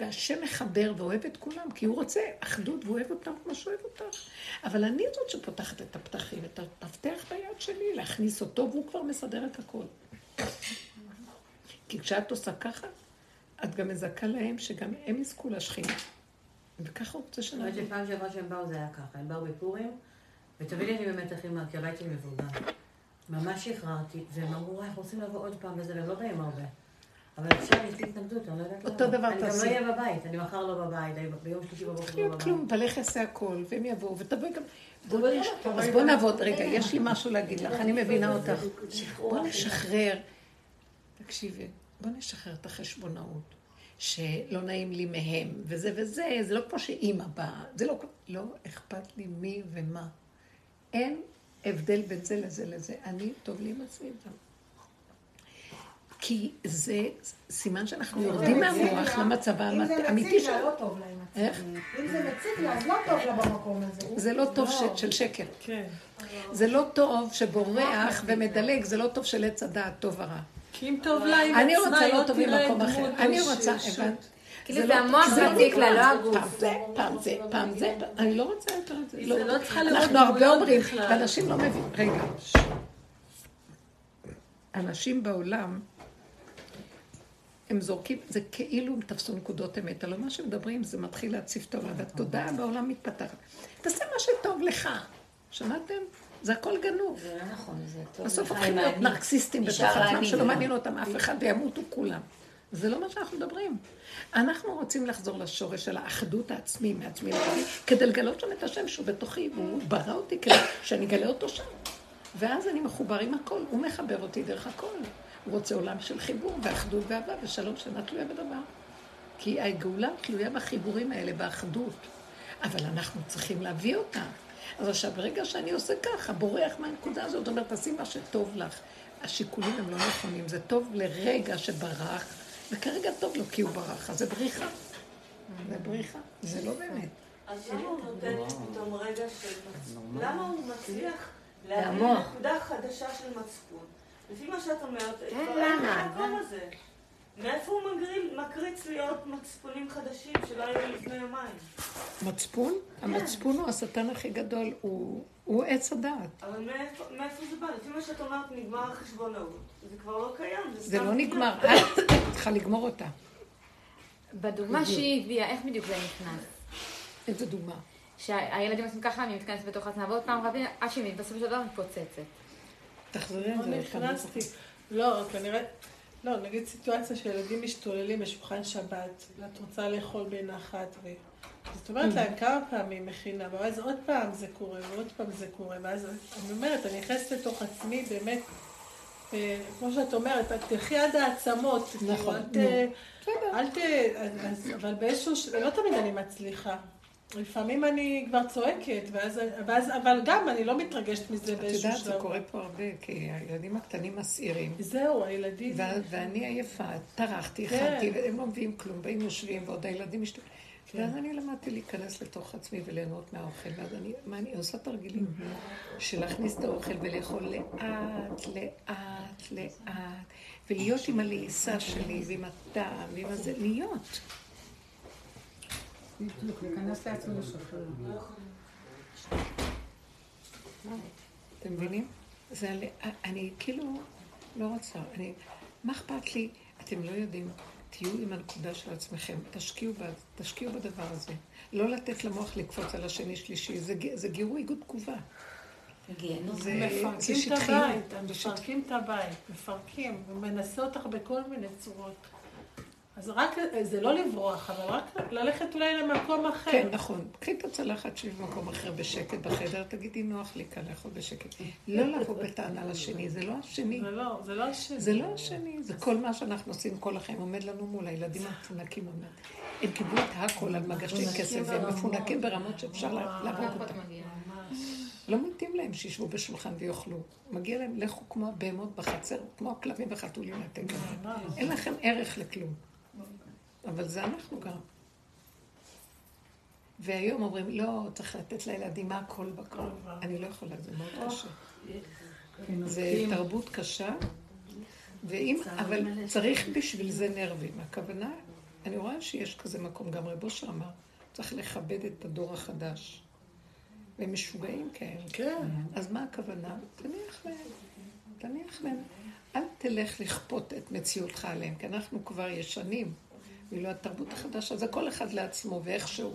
והשם מחבר ואוהב את כולם, כי הוא רוצה אחדות והוא אוהב אותם כמו שהוא אוהב אותך. אבל אני זאת שפותחת את הפתחים, את המפתח ביד שלי, להכניס אותו, והוא כבר מסדר את הכל. כי כשאת עושה ככה, את גם מזכה להם שגם הם יזכו לשכינה. וככה הוא רוצה אני אומרת שנעבוד. שפעם שעברה שהם באו זה היה ככה, הם באו בפורים, ותמיד הייתי במתח עם כי הבית שלי מבוגר. ממש שחררתי, והם אמרו, "וואי, אנחנו רוצים לבוא עוד פעם וזה, והם לא באים הרבה. אבל עכשיו יש לי התנגדות, אני לא יודעת למה. אותו דבר אני גם תעשי. לא אהיה בבית, אני מחר לא בבית, ביום שלישי בבוקר לא בבית. כלום, בלך יעשה הכל, והם יבואו, ותבואי גם... נש... אז בוא נעבוד, רגע, יש לי משהו להגיד לך, אני מבינה אותך. בוא נשחרר, תקשיבי, בוא נשחרר את החשבונאות, שלא נעים לי מהם, וזה וזה, זה לא כמו שאימא באה, זה לא, לא אכפת לי מי ומה. אין הבדל בין זה לזה לזה. אני, טוב לי עם עצמי גם. כי זה סימן שאנחנו יורדים מהמוח למצב אם זה האמיתי מציג לה. לא טוב לה עם עצמה. איך? אם זה מציג לה, אז לא טוב לה במקום הזה. *laughs* זה לא טוב ש- של שקר. כן. זה לא טוב שבורח ומדלג, זה לא טוב של עץ הדעת, טוב ורע. כי אם טוב לה עם אני עצמה, לא טוב תראה. דמות אני רוצה, הבנת? כאילו זה לא- המוח זה מציק לה, לא הגוף. פעם זה, פעם זה, פעם זה, אני לא רוצה יותר את זה. זה לא צריכה לראות אנחנו הרבה אומרים. ואנשים לא מבינים, רגע. אנשים הם זורקים, זה כאילו הם תפסו נקודות אמת. על מה שמדברים זה מתחיל להציף את העולם, והתודעה בעולם מתפתחת. תעשה מה שטוב לך. שמעתם? זה הכל גנוב. זה לא נכון, זה טוב. בסוף עם להיות. נרקסיסטים בתוך עצמם, שלא. מעניין אותם אף אחד וימותו כולם. זה לא מה שאנחנו מדברים. אנחנו רוצים לחזור לשורש של האחדות העצמי מעצמי לעצמי, כדי לגלות שם את השם שהוא בתוכי, והוא ברא אותי כדי שאני אגלה אותו שם. ואז אני מחובר עם הכל, הוא מחבר אותי דרך הכל. הוא רוצה עולם של חיבור ואחדות ואהבה ושלום שאינה תלויה בדבר. כי הגאולה תלויה בחיבורים האלה, באחדות. אבל אנחנו צריכים להביא אותה. אז עכשיו, ברגע שאני עושה ככה, בורח מהנקודה הזאת, אומר, תעשי מה שטוב לך. השיקולים הם לא נכונים, זה טוב לרגע שברח, וכרגע טוב לו כי הוא ברח, אז זה בריחה. זה בריחה, זה לא באמת. אז למה הוא נותן פתאום רגע של מצפון? למה הוא מצליח להביא. נקודה חדשה של מצפון? לפי מה שאת אומרת, כן, כבר אין המקום הזה. מאיפה הוא מקריץ להיות מצפונים חדשים שלא היו לפני יומיים? מצפון? המצפון הוא השטן הכי גדול, הוא הוא עץ הדעת. אבל מאיפה מאיפה זה בא? לפי מה שאת אומרת, נגמר החשבונאות. זה כבר לא קיים. זה סתם לא דמיון. נגמר, *coughs* את צריכה לגמור אותה. בדוגמה שהיא הביאה, איך בדיוק זה נכנס? איזה דוגמה. שהילדים עושים ככה, אני מתכנסת בתוך עצמה, ועוד פעם רבים, עד שהיא בסופו של דבר מתפוצצת. תחזרי על לא זה פעם. נכנסתי. לא, כנראה... לא, נגיד סיטואציה שילדים משתוללים בשולחן שבת, ואת רוצה לאכול בנחת, ו... זאת אומרת להם כמה פעמים מכינה, ואז עוד פעם זה קורה, ועוד פעם זה קורה, ואז אני אומרת, אני נכנסת לתוך עצמי באמת, אה, כמו שאת אומרת, את תלכי עד העצמות. כאילו, נכון, אל ת- נו. אל ת... אבל באיזשהו... לא תמיד אני מצליחה. לפעמים אני כבר צועקת, ואז, ואז, אבל גם אני לא מתרגשת מזה את באיזשהו יודעת, זה שלב. קורה פה הרבה, כי הילדים הקטנים מסעירים. זהו, הילדים. ו- ואני עייפה, טרחתי, כן. הכנתי, והם לא מביאים כלום, באים יושבים, ועוד הילדים משתו... כן. ואז אני למדתי להיכנס לתוך עצמי וליהנות מהאוכל, ואז אני, מה אני עושה תרגילים של להכניס את האוכל ולאכול לאט, לאט, לאט, ולהיות עם הלעיסה שלי ועם הטעם ועם הזה, להיות. אתם מבינים? זה, אני כאילו לא רוצה, אני, מה אכפת לי? אתם לא יודעים, תהיו עם הנקודה של עצמכם, תשקיעו, בה, תשקיעו בדבר הזה. לא לתת למוח לקפוץ על השני שלישי, זה, זה גירוי גוד תגובה. זה, מפרקים את הבית, הם מפרקים את הבית, מפרקים, ומנסה אותך בכל מיני צורות. אז רק, זה לא לברוח, אבל רק ללכת אולי למקום אחר. כן, נכון. קחי את הצלחת שלי במקום אחר בשקט בחדר, תגידי, נוח לי כאן לאכול בשקט. לא לבוא בטענה לשני, זה לא השני. זה לא, זה לא השני. זה לא השני, זה כל מה שאנחנו עושים כל החיים, עומד לנו מול הילדים המפונקים עוד. הם קיבלו את הכל על מגשי כסף, והם מפונקים ברמות שאפשר להרוג אותם. לא מתאים להם שישבו בשולחן ויאכלו. מגיע להם, לכו כמו הבהמות בחצר, כמו הכלבים וחתולים לתקן. אין לכם ערך לכלום. אבל זה אנחנו גם. והיום אומרים, לא, צריך לתת לילדים הכל בכל. אני לא יכולה, זה מאוד קשה. זה תרבות קשה, ואם, אבל צריך בשביל זה נרבים. הכוונה, אני רואה שיש כזה מקום, גם רב אושר אמר, צריך לכבד את הדור החדש. והם משוגעים כאלה. כן. אז מה הכוונה? תניח להם, תניח להם. אל תלך לכפות את מציאותך עליהם, כי אנחנו כבר ישנים. ואילו התרבות החדשה זה כל אחד לעצמו ואיכשהו.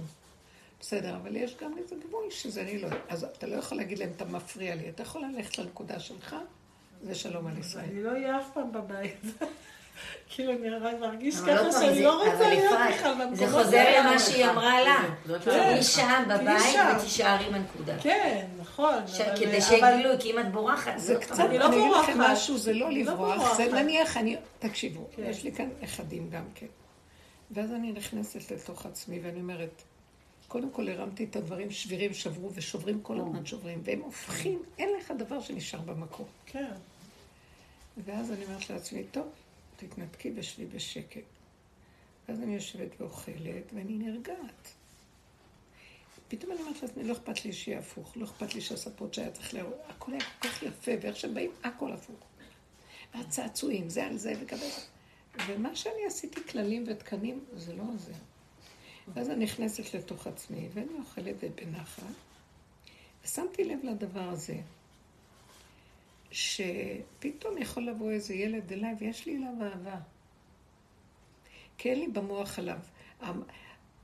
בסדר, אבל יש גם איזה גבול שזה אני לא... אז אתה לא יכול להגיד להם, אתה מפריע לי. אתה יכול ללכת לנקודה שלך, ושלום על ישראל. אני לא אהיה אף פעם בבית. *laughs* כאילו, אני רק מרגיש ככה שאני לא רוצה להיות בכלל במקומות זה חוזר למה שהיא אמרה לה. תהיי שם בבית ותישארי בנקודה. כן, נכון. כדי שיגלו, כי אם את בורחת... זה קצת, אני לא אגיד לכם משהו, זה לא לברוח. זה נניח, אני... תקשיבו, יש לי כאן נכדים גם כן. ואז אני נכנסת לתוך עצמי ואני אומרת, קודם כל הרמתי את הדברים שבירים, שברו ושוברים, כל הזמן שוברים, והם הופכים, אין לך דבר שנשאר במקום. כן. ואז אני אומרת לעצמי, טוב, תתנתקי בשבי בשקט. ואז אני יושבת ואוכלת, ואני נרגעת. פתאום אני אומרת לעצמי, לא אכפת לי שיהיה הפוך, לא אכפת לי שהספות שהיה צריך להראות, הכל היה כל כך יפה, ואיך שהם באים, הכל הפוך. והצעצועים, זה על זה וכזה. ומה שאני עשיתי, כללים ותקנים, זה לא זה. ואז אני נכנסת לתוך עצמי, ואני אוכלת בנחת, ושמתי לב לדבר הזה, שפתאום יכול לבוא איזה ילד אליי, ויש לי אליו אהבה. כי אין לי במוח עליו.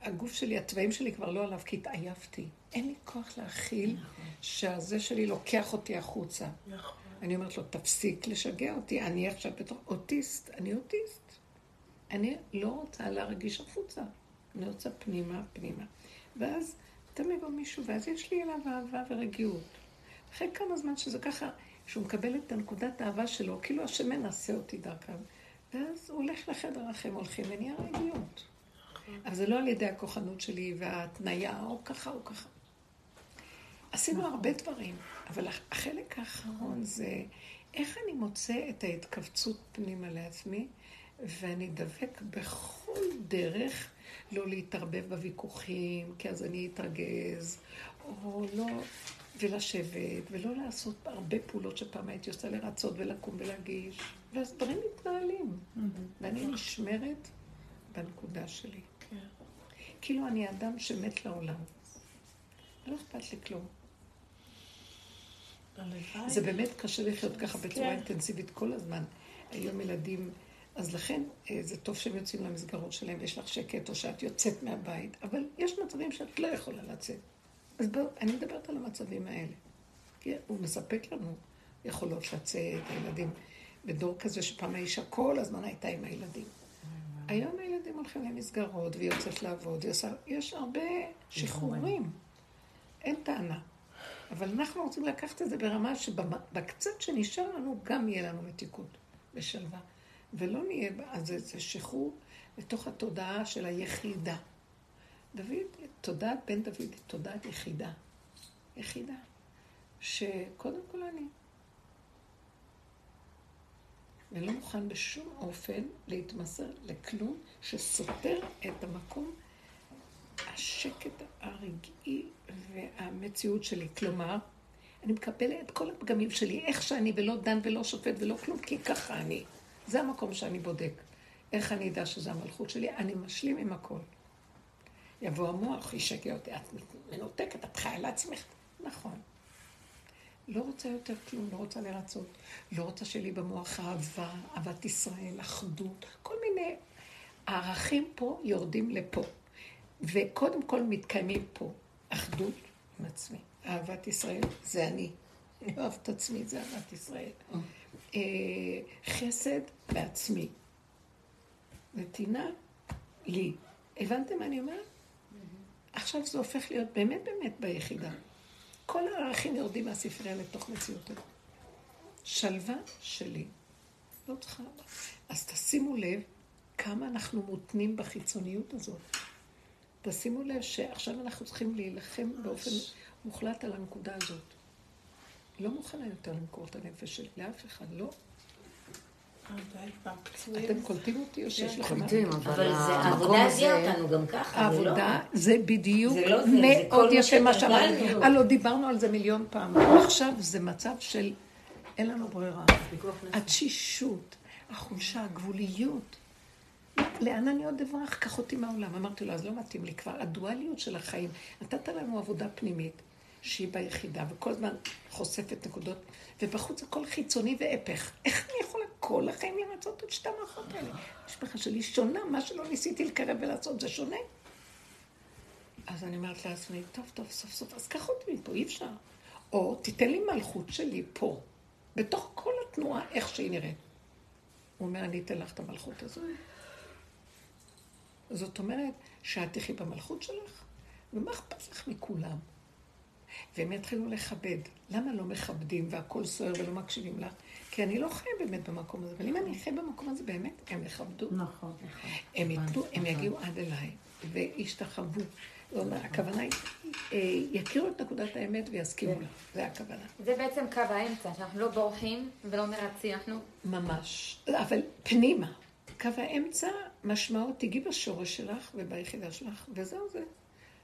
הגוף שלי, התוואים שלי כבר לא עליו, כי התעייפתי. אין לי כוח להכיל נכון. שהזה שלי לוקח אותי החוצה. נכון. אני אומרת לו, תפסיק לשגע אותי, אני עכשיו בתור אוטיסט, אני אוטיסט. אני לא רוצה להרגיש החוצה, אני רוצה פנימה, פנימה. ואז תמיד יבוא מישהו, ואז יש לי אליו אהבה ורגיעות. אחרי כמה זמן שזה ככה, שהוא מקבל את הנקודת האהבה שלו, כאילו השם מנסה אותי דרכם. ואז הוא הולך לחדר אחר, הולכים ונהיה רגיעות. אבל זה לא על ידי הכוחנות שלי וההתניה, או ככה או ככה. עשינו הרבה דברים, אבל החלק האחרון זה איך אני מוצא את ההתכווצות פנימה לעצמי, ואני דבק בכל דרך לא להתערבב בוויכוחים, כי אז אני אתרגז, או לא, ולשבת, ולא לעשות הרבה פעולות שפעם הייתי עושה לרצות ולקום ולהגיש, ואז דברים מתנהלים, ואני נשמרת בנקודה שלי. כן. כאילו אני אדם שמת לעולם. לא אכפת לי כלום. זה באמת קשה לחיות ככה בצורה כן. אינטנסיבית כל הזמן. היום ילדים, אז לכן אה, זה טוב שהם יוצאים למסגרות שלהם ויש לך שקט, או שאת יוצאת מהבית, אבל יש מצבים שאת לא יכולה לצאת. אז בואו, אני מדברת על המצבים האלה. כי הוא מספק לנו יכולות לצאת, הילדים, בדור כזה שפעם האישה כל הזמן הייתה עם הילדים. היום הילדים הולכים למסגרות והיא יוצאת לעבוד, יש הרבה שחרורים. אין טענה. אבל אנחנו רוצים לקחת את זה ברמה שבקצת שנשאר לנו, גם יהיה לנו מתיקות ושלווה. ולא נהיה, אז זה, שחרור לתוך התודעה של היחידה. דוד, תודעת בן דוד היא תודעת יחידה. יחידה. שקודם כל אני. ולא מוכן בשום אופן להתמסר לכלום שסותר את המקום השקט הרגעי והמציאות שלי. כלומר, אני מקבלת את כל הפגמים שלי, איך שאני, ולא דן ולא שופט ולא כלום, כי ככה אני. זה המקום שאני בודק. איך אני אדע שזה המלכות שלי? אני משלים עם הכל. יבוא המוח, ישגע אותי, את מנותקת, את חיה לעצמך. נכון. לא רוצה יותר כלום, לא רוצה לרצות. לא רוצה שיהיה לי במוח אהבה, אהבת ישראל, אחדות, כל מיני הערכים פה יורדים לפה. וקודם כל מתקיימים פה אחדות עם עצמי. אהבת ישראל זה אני. אני אוהב את עצמי, זה אהבת ישראל. אה, חסד בעצמי. נתינה לי. הבנתם מה אני אומרת? עכשיו זה הופך להיות באמת באמת ביחידה. כל הערכים יורדים מהספרייה לתוך מציאות הזאת. שלווה שלי. לא צריכה... אז תשימו לב כמה אנחנו מותנים בחיצוניות הזאת. תשימו לב שעכשיו אנחנו צריכים להילחם באופן מוחלט על הנקודה הזאת. לא מוכנה יותר למכור את הנפש שלי לאף אחד, לא. אתם קולטים אותי או שיש לכם... קולטים, אבל העבודה הביאה אותנו גם ככה, העבודה זה בדיוק לא זה, זה כל מאוד מה יפה מה. שאמרנו. הלו, דיברנו על זה מיליון פעם. עכשיו זה מצב של אין לנו ברירה. התשישות, החולשה, הגבוליות. לאן אני עוד אברח? קח אותי מהעולם. אמרתי לו, אז לא מתאים לי כבר. הדואליות של החיים. נתת לנו עבודה פנימית, שהיא ביחידה, וכל הזמן חושפת נקודות, ובחוץ הכל חיצוני והפך. איך אני יכולה כל החיים לרצות את שתי המערכות האלה? המשפחה שלי שונה, מה שלא ניסיתי לקרב ולעשות זה שונה. אז אני אומרת לעצמי, טוב, טוב, סוף סוף, אז קח אותי מפה, אי אפשר. או תיתן לי מלכות שלי פה, בתוך כל התנועה, איך שהיא נראית. הוא אומר, אני אתן לך את המלכות הזאת. זאת אומרת, שאת תחי במלכות שלך, ומה אכפת לך מכולם? והם יתחילו לכבד. למה לא מכבדים והכל סוער ולא מקשיבים לך? כי אני לא חיה באמת במקום הזה, אבל אם אני חיה במקום הזה באמת, הם יכבדו. נכון. הם ייתנו, הם יגיעו עד אליי, וישתחוו. זאת אומרת, הכוונה היא, אה, יכירו את נקודת האמת ויסכימו לה. זה הכוונה. זה בעצם קו האמצע, שאנחנו לא בורחים ולא מרצים, אנחנו... ממש. אבל פנימה. קו האמצע, משמעות, תיגעי בשורש שלך וביחידה שלך, וזהו זה.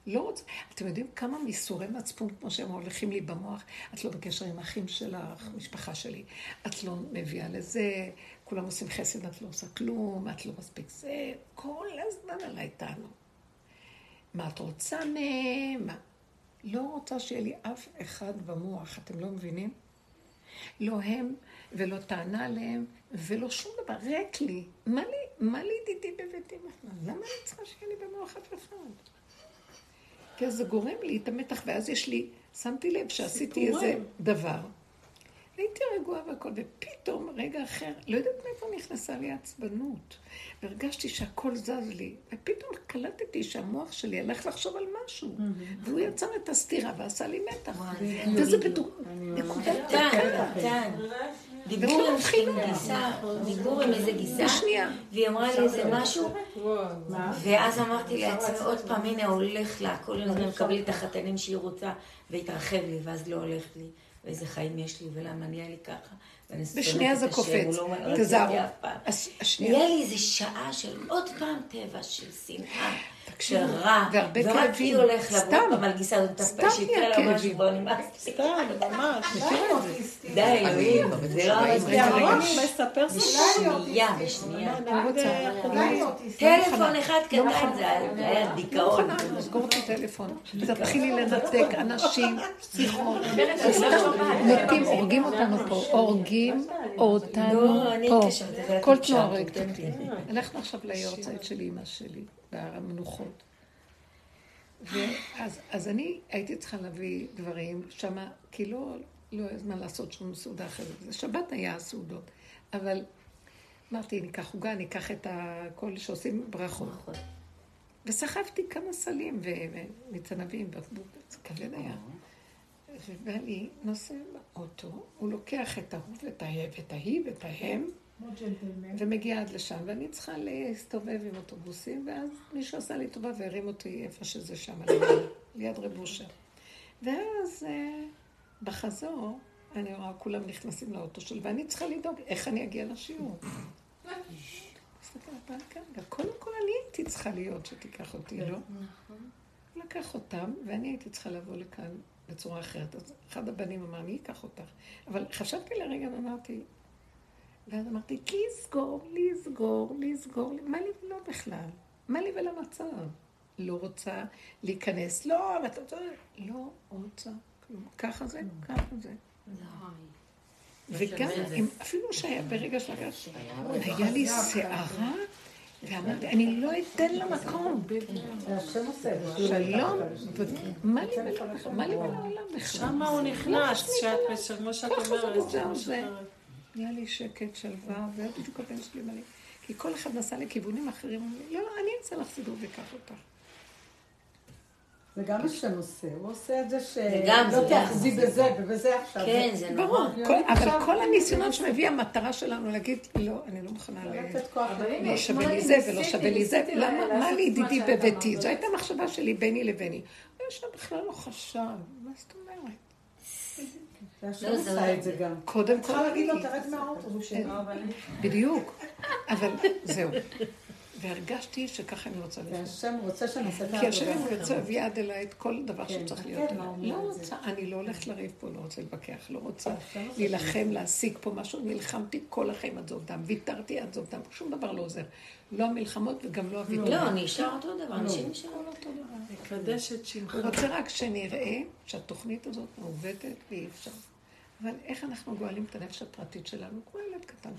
לא רוצה... אתם יודעים כמה מיסורי מצפון, כמו שהם הולכים לי במוח, את לא בקשר עם האחים שלך, משפחה שלי, את לא מביאה לזה, כולם עושים חסד, את לא עושה כלום, את לא מספיק זה, כל הזמן עליי טענו. מה את רוצה מהם? מה? לא רוצה שיהיה לי אף אחד במוח, אתם לא מבינים? לא הם ולא טענה עליהם ולא שום דבר, ריק לי. מה לי, מה לי דידי בביתי בכלל? למה אני צריכה שיהיה לי במוח אף אחד? כי זה גורם לי את המתח, ואז יש לי, שמתי לב שעשיתי איזה דבר. הייתי רגועה והכל, ופתאום, רגע אחר, לא יודעת מאיפה נכנסה לי העצבנות. והרגשתי שהכל זז לי, ופתאום קלטתי שהמוח שלי הלך לחשוב על משהו, והוא יצר את הסתירה ועשה לי מתח. וזה בדיוק נקודה דקה. דיבור עם גיסה, דיבור עם איזה גיסה. והיא אמרה לי איזה משהו, ואז אמרתי לעצמי, עוד פעם, הנה הולך לה, כל הזמן מקבלי את החתנים שהיא רוצה, והתרחב לי, ואז לא הולך לי, ואיזה חיים יש לי, ולמה נהיה לי ככה. בשנייה זה קופץ. לא רציתי תזהרו. נהיה לי איזה שעה של עוד פעם טבע של שנאה, של תקשיבו, רע, והרבה כאבים. סתם. עוד פעם על גיסה, הזאת, סתם נהיה משהו, כאבים. סתם, ממש. די, אלוהים, זה לא מספר סיפור. בשנייה, בשנייה. טלפון אחד קטן, זה היה לא דיכאון. לסגור את הטלפון. תתחילי לנתק אנשים, שיחות, מתים, הורגים אותנו פה, הורגים אותנו לא, אני פה. התקשרתי, זה כל תנועה הורגת אותי. כן. הלכנו עכשיו ליורצייט של אימא שלי, בהר המנוחות. ואז אז אני הייתי צריכה להביא דברים שמה, כי לא, לא היה זמן לעשות שום סעודה אחרת. זה שבת היה הסעודות. אבל אמרתי, ניקח עוגה, ניקח את הכל שעושים ברכות. וסחבתי כמה סלים ומצנבים, בקבוק, זה כבד היה. ובעלי נוסע באוטו, הוא לוקח את ההוא ואת ההיא ואת ההיא ואת ההם, ומגיע עד לשם, ואני צריכה להסתובב עם אוטובוסים, ואז מישהו עשה לי טובה והרים אותי איפה שזה שם, ליד רב אושר. ואז אה, בחזור, אני רואה כולם נכנסים לאוטו שלי, ואני צריכה לדאוג איך אני אגיע לשיעור. מסתכלת על כרגע, קודם כל אני הייתי צריכה להיות שתיקח אותי, לא? הוא לקח אותם, ואני הייתי צריכה לבוא לכאן בצורה אחרת. אז אחד הבנים אמר, אני אקח אותך. אבל חשבתי לרגע ואמרתי, ואז אמרתי, לסגור, לסגור, לסגור, מה לי ולא בכלל? מה לי ולמצב? לא רוצה להיכנס, לא, אבל אתה יודע, לא רוצה כלום. ככה זה, ככה זה. וגם, אם- אפילו שהיה ברגע של היה לי סערה, ואמרתי, אני לא אתן לה מקום. שלום, מה לי ולעולם בכלל? שמה הוא נכנס, שאת, כמו שאת אומרת. נהיה לי שקט, שלווה, והיה בדיוק הבן שלי מלא. כי כל אחד נסע לכיוונים אחרים, אמר לי, לא, לא, אני אמצא לך סידור ואקח אותך. זה גם השם עושה, הוא עושה את זה שלא גם. תאחזי בזה ובזה עכשיו. כן, זה נורא. כל- אבל כל הניסיונות שמביא המטרה שלנו להגיד, לא, אני לא מוכנה ל... לתת כוח. לא שווה לי זה ולא שווה לי זה, למה, מה לי ידידי בביתי? זו הייתה מחשבה שלי ביני לביני. הוא יושב בכלל לא חשב, מה זאת אומרת? לא, לא-. קודם כל צריכה להגיד לו. תרד מהאוטובוס. בדיוק. אבל זהו. והרגשתי שככה אני רוצה לחיות. והשם רוצה שנעשה את כי השם העבודה. הוא יוצא ויד כן, אליי את כל דבר שצריך להיות הטבע אליי. אומר לא. רוצה, אני לא הולכת לריב פה, לא רוצה להתווכח, לא רוצה להילחם, להשיג פה משהו. נלחמתי כל החיים עד זובדם, ויתרתי עד זובדם, שום דבר לא עוזר. לא המלחמות וגם לא הוויתור. לא, נשאר אותו דבר, אנשים נשארו לא אותו דבר. לקדש את שמך. הוא רוצה רק שנראה שהתוכנית הזאת מעוותת ואי אפשר. אבל איך אנחנו גואלים את הנפש הפרטית שלנו? כמו ילד קטן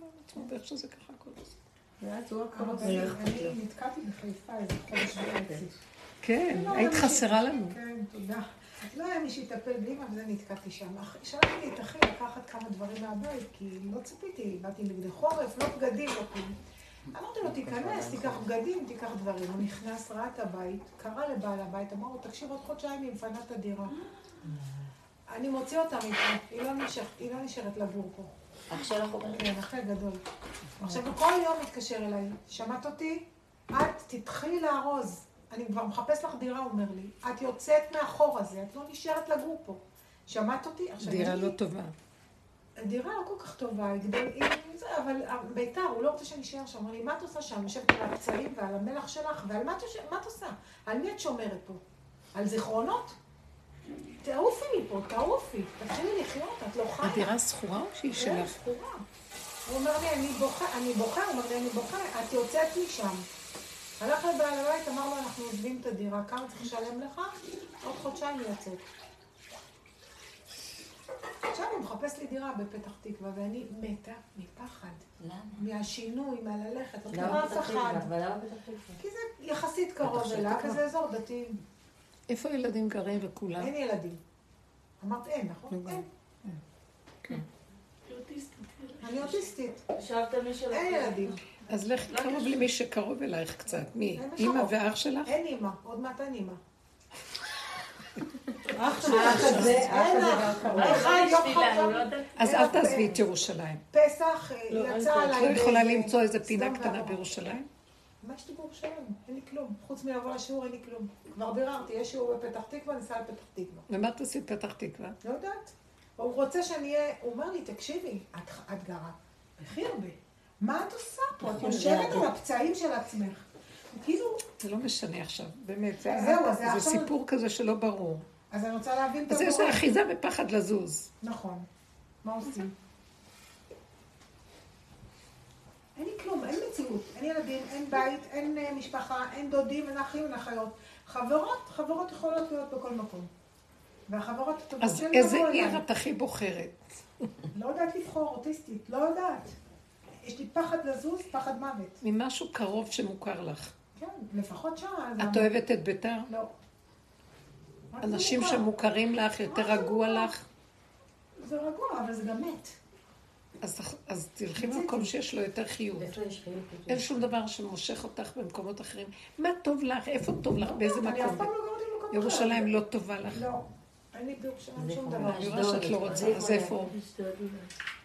לו על עצמו, ואיך שזה ככה הכל עושה. ואז הוא הכל עושה. אני נתקעתי בחיפה איזה חודש וחצי. כן, לא, היית חסרה לנו. כן, תודה. לא היה מי שיטפל באמא וזה נתקעתי שם. שלחתי לי את אחי לקחת כמה דברים מהבית, כי לא ציפיתי, באתי בגדי חורף, לא בגדים, לא כלום. אמרתי לו, תיכנס, תיקח בגדים, תיקח דברים. הוא נכנס, ראה את הבית, קרא לבעל הבית, אמר לו, תקשיב, עוד חודשיים היא מפנה את הדירה. אני מוציא אותה מפה, היא לא היא לא נשארת לגור פה. אח שלך אומר, כן, אחי גדול. עכשיו, הוא כל יום מתקשר אליי, שמעת אותי? את תתחילי לארוז. אני כבר מחפש לך דירה, הוא אומר לי. את יוצאת מהחור הזה, את לא נשארת לגור פה. שמעת אותי? עכשיו, דירה אני- לא טובה. דירה לא כל כך טובה, אבל ביתר, הוא לא רוצה שאני אשאר שם. אמר לי, מה את עושה שם? יושבת על הפצעים ועל המלח שלך, ועל מה את עושה? על מי את שומרת פה? על זיכרונות? תעופי מפה, תעופי. תתחילי לחיות, את לא חיה. הדירה שכורה או שהיא שלך? סגורה. הוא אומר לי, אני בוכה, אני בוכה, הוא אומר לי, אני בוכה, את יוצאת משם. הלך לבעל הבית, אמר לו, אנחנו עוזבים את הדירה, כמה צריך לשלם לך? עוד חודשיים יוצאת. עכשיו הוא מחפש לי דירה בפתח תקווה, ואני מתה מפחד. למה? מהשינוי, מהללכת, לא למה פתח תקווה? כי זה יחסית קרוב אליו, וזה אזור דתי. איפה הילדים גרים וכולם? אין ילדים. אמרת אין, נכון? אין. כן. אני אוטיסטית. אין ילדים. אז לך קרוב למי שקרוב אלייך קצת. מי? אימא. ואח שלך? אין אימא, עוד מעט *laughs* אין אימא. אח שלי האח עכשיו. הזה, אין אח. אז אל תעזבי את ירושלים. פסח אה, לא, יצא פה. את עליי. לא יכולה למצוא איזה פינה קטנה. בירושלים? מה יש לי בירושלים? אין לי כלום. חוץ מלבוא לשיעור אין לי כלום. כבר ביררתי, יש שיעור בפתח תקווה, ניסע לפתח תקווה. ומה תעשי בפתח תקווה? לא יודעת. הוא רוצה שאני אהיה, הוא אומר לי, תקשיבי, את, את גרה בחירבה. מה את עושה פה? את יושבת על הפצעים של עצמך. כאילו, זה לא משנה עכשיו, באמת. זה- זהו, זה זה סיפור כזה שלא ברור. אז אני רוצה להבין את אז יש הגורם. אחיזה ופחד לזוז. נכון. מה עושים? אין לי כלום, אין מציאות. אין ילדים, אין בית, אין אה, משפחה, אין דודים, אין אחים, אין אחיות. חברות, חברות יכולות להיות בכל מקום. והחברות הטובות אז איזה עיר. את הכי בוחרת? *laughs* לא יודעת לבחור, אוטיסטית, לא יודעת. יש לי פחד לזוז, פחד מוות. ממשהו קרוב שמוכר לך. כן, לפחות שם. את אוהבת את ביתר? לא. אנשים מוכר. שמוכרים לך, יותר רגוע? לך? זה רגוע, אבל זה גם מת. אז, אז תלכי למקום שיש לו יותר חיות? אין שום דבר שמושך אותך במקומות אחרים. מה טוב לך? איפה טוב לך? באיזה אני אף מקום? פעם לא במקום. ירושלים לא טובה לך. לא. אין לי בירושלים שום? דבר. אני רואה שאת לא רוצה, אז איפה?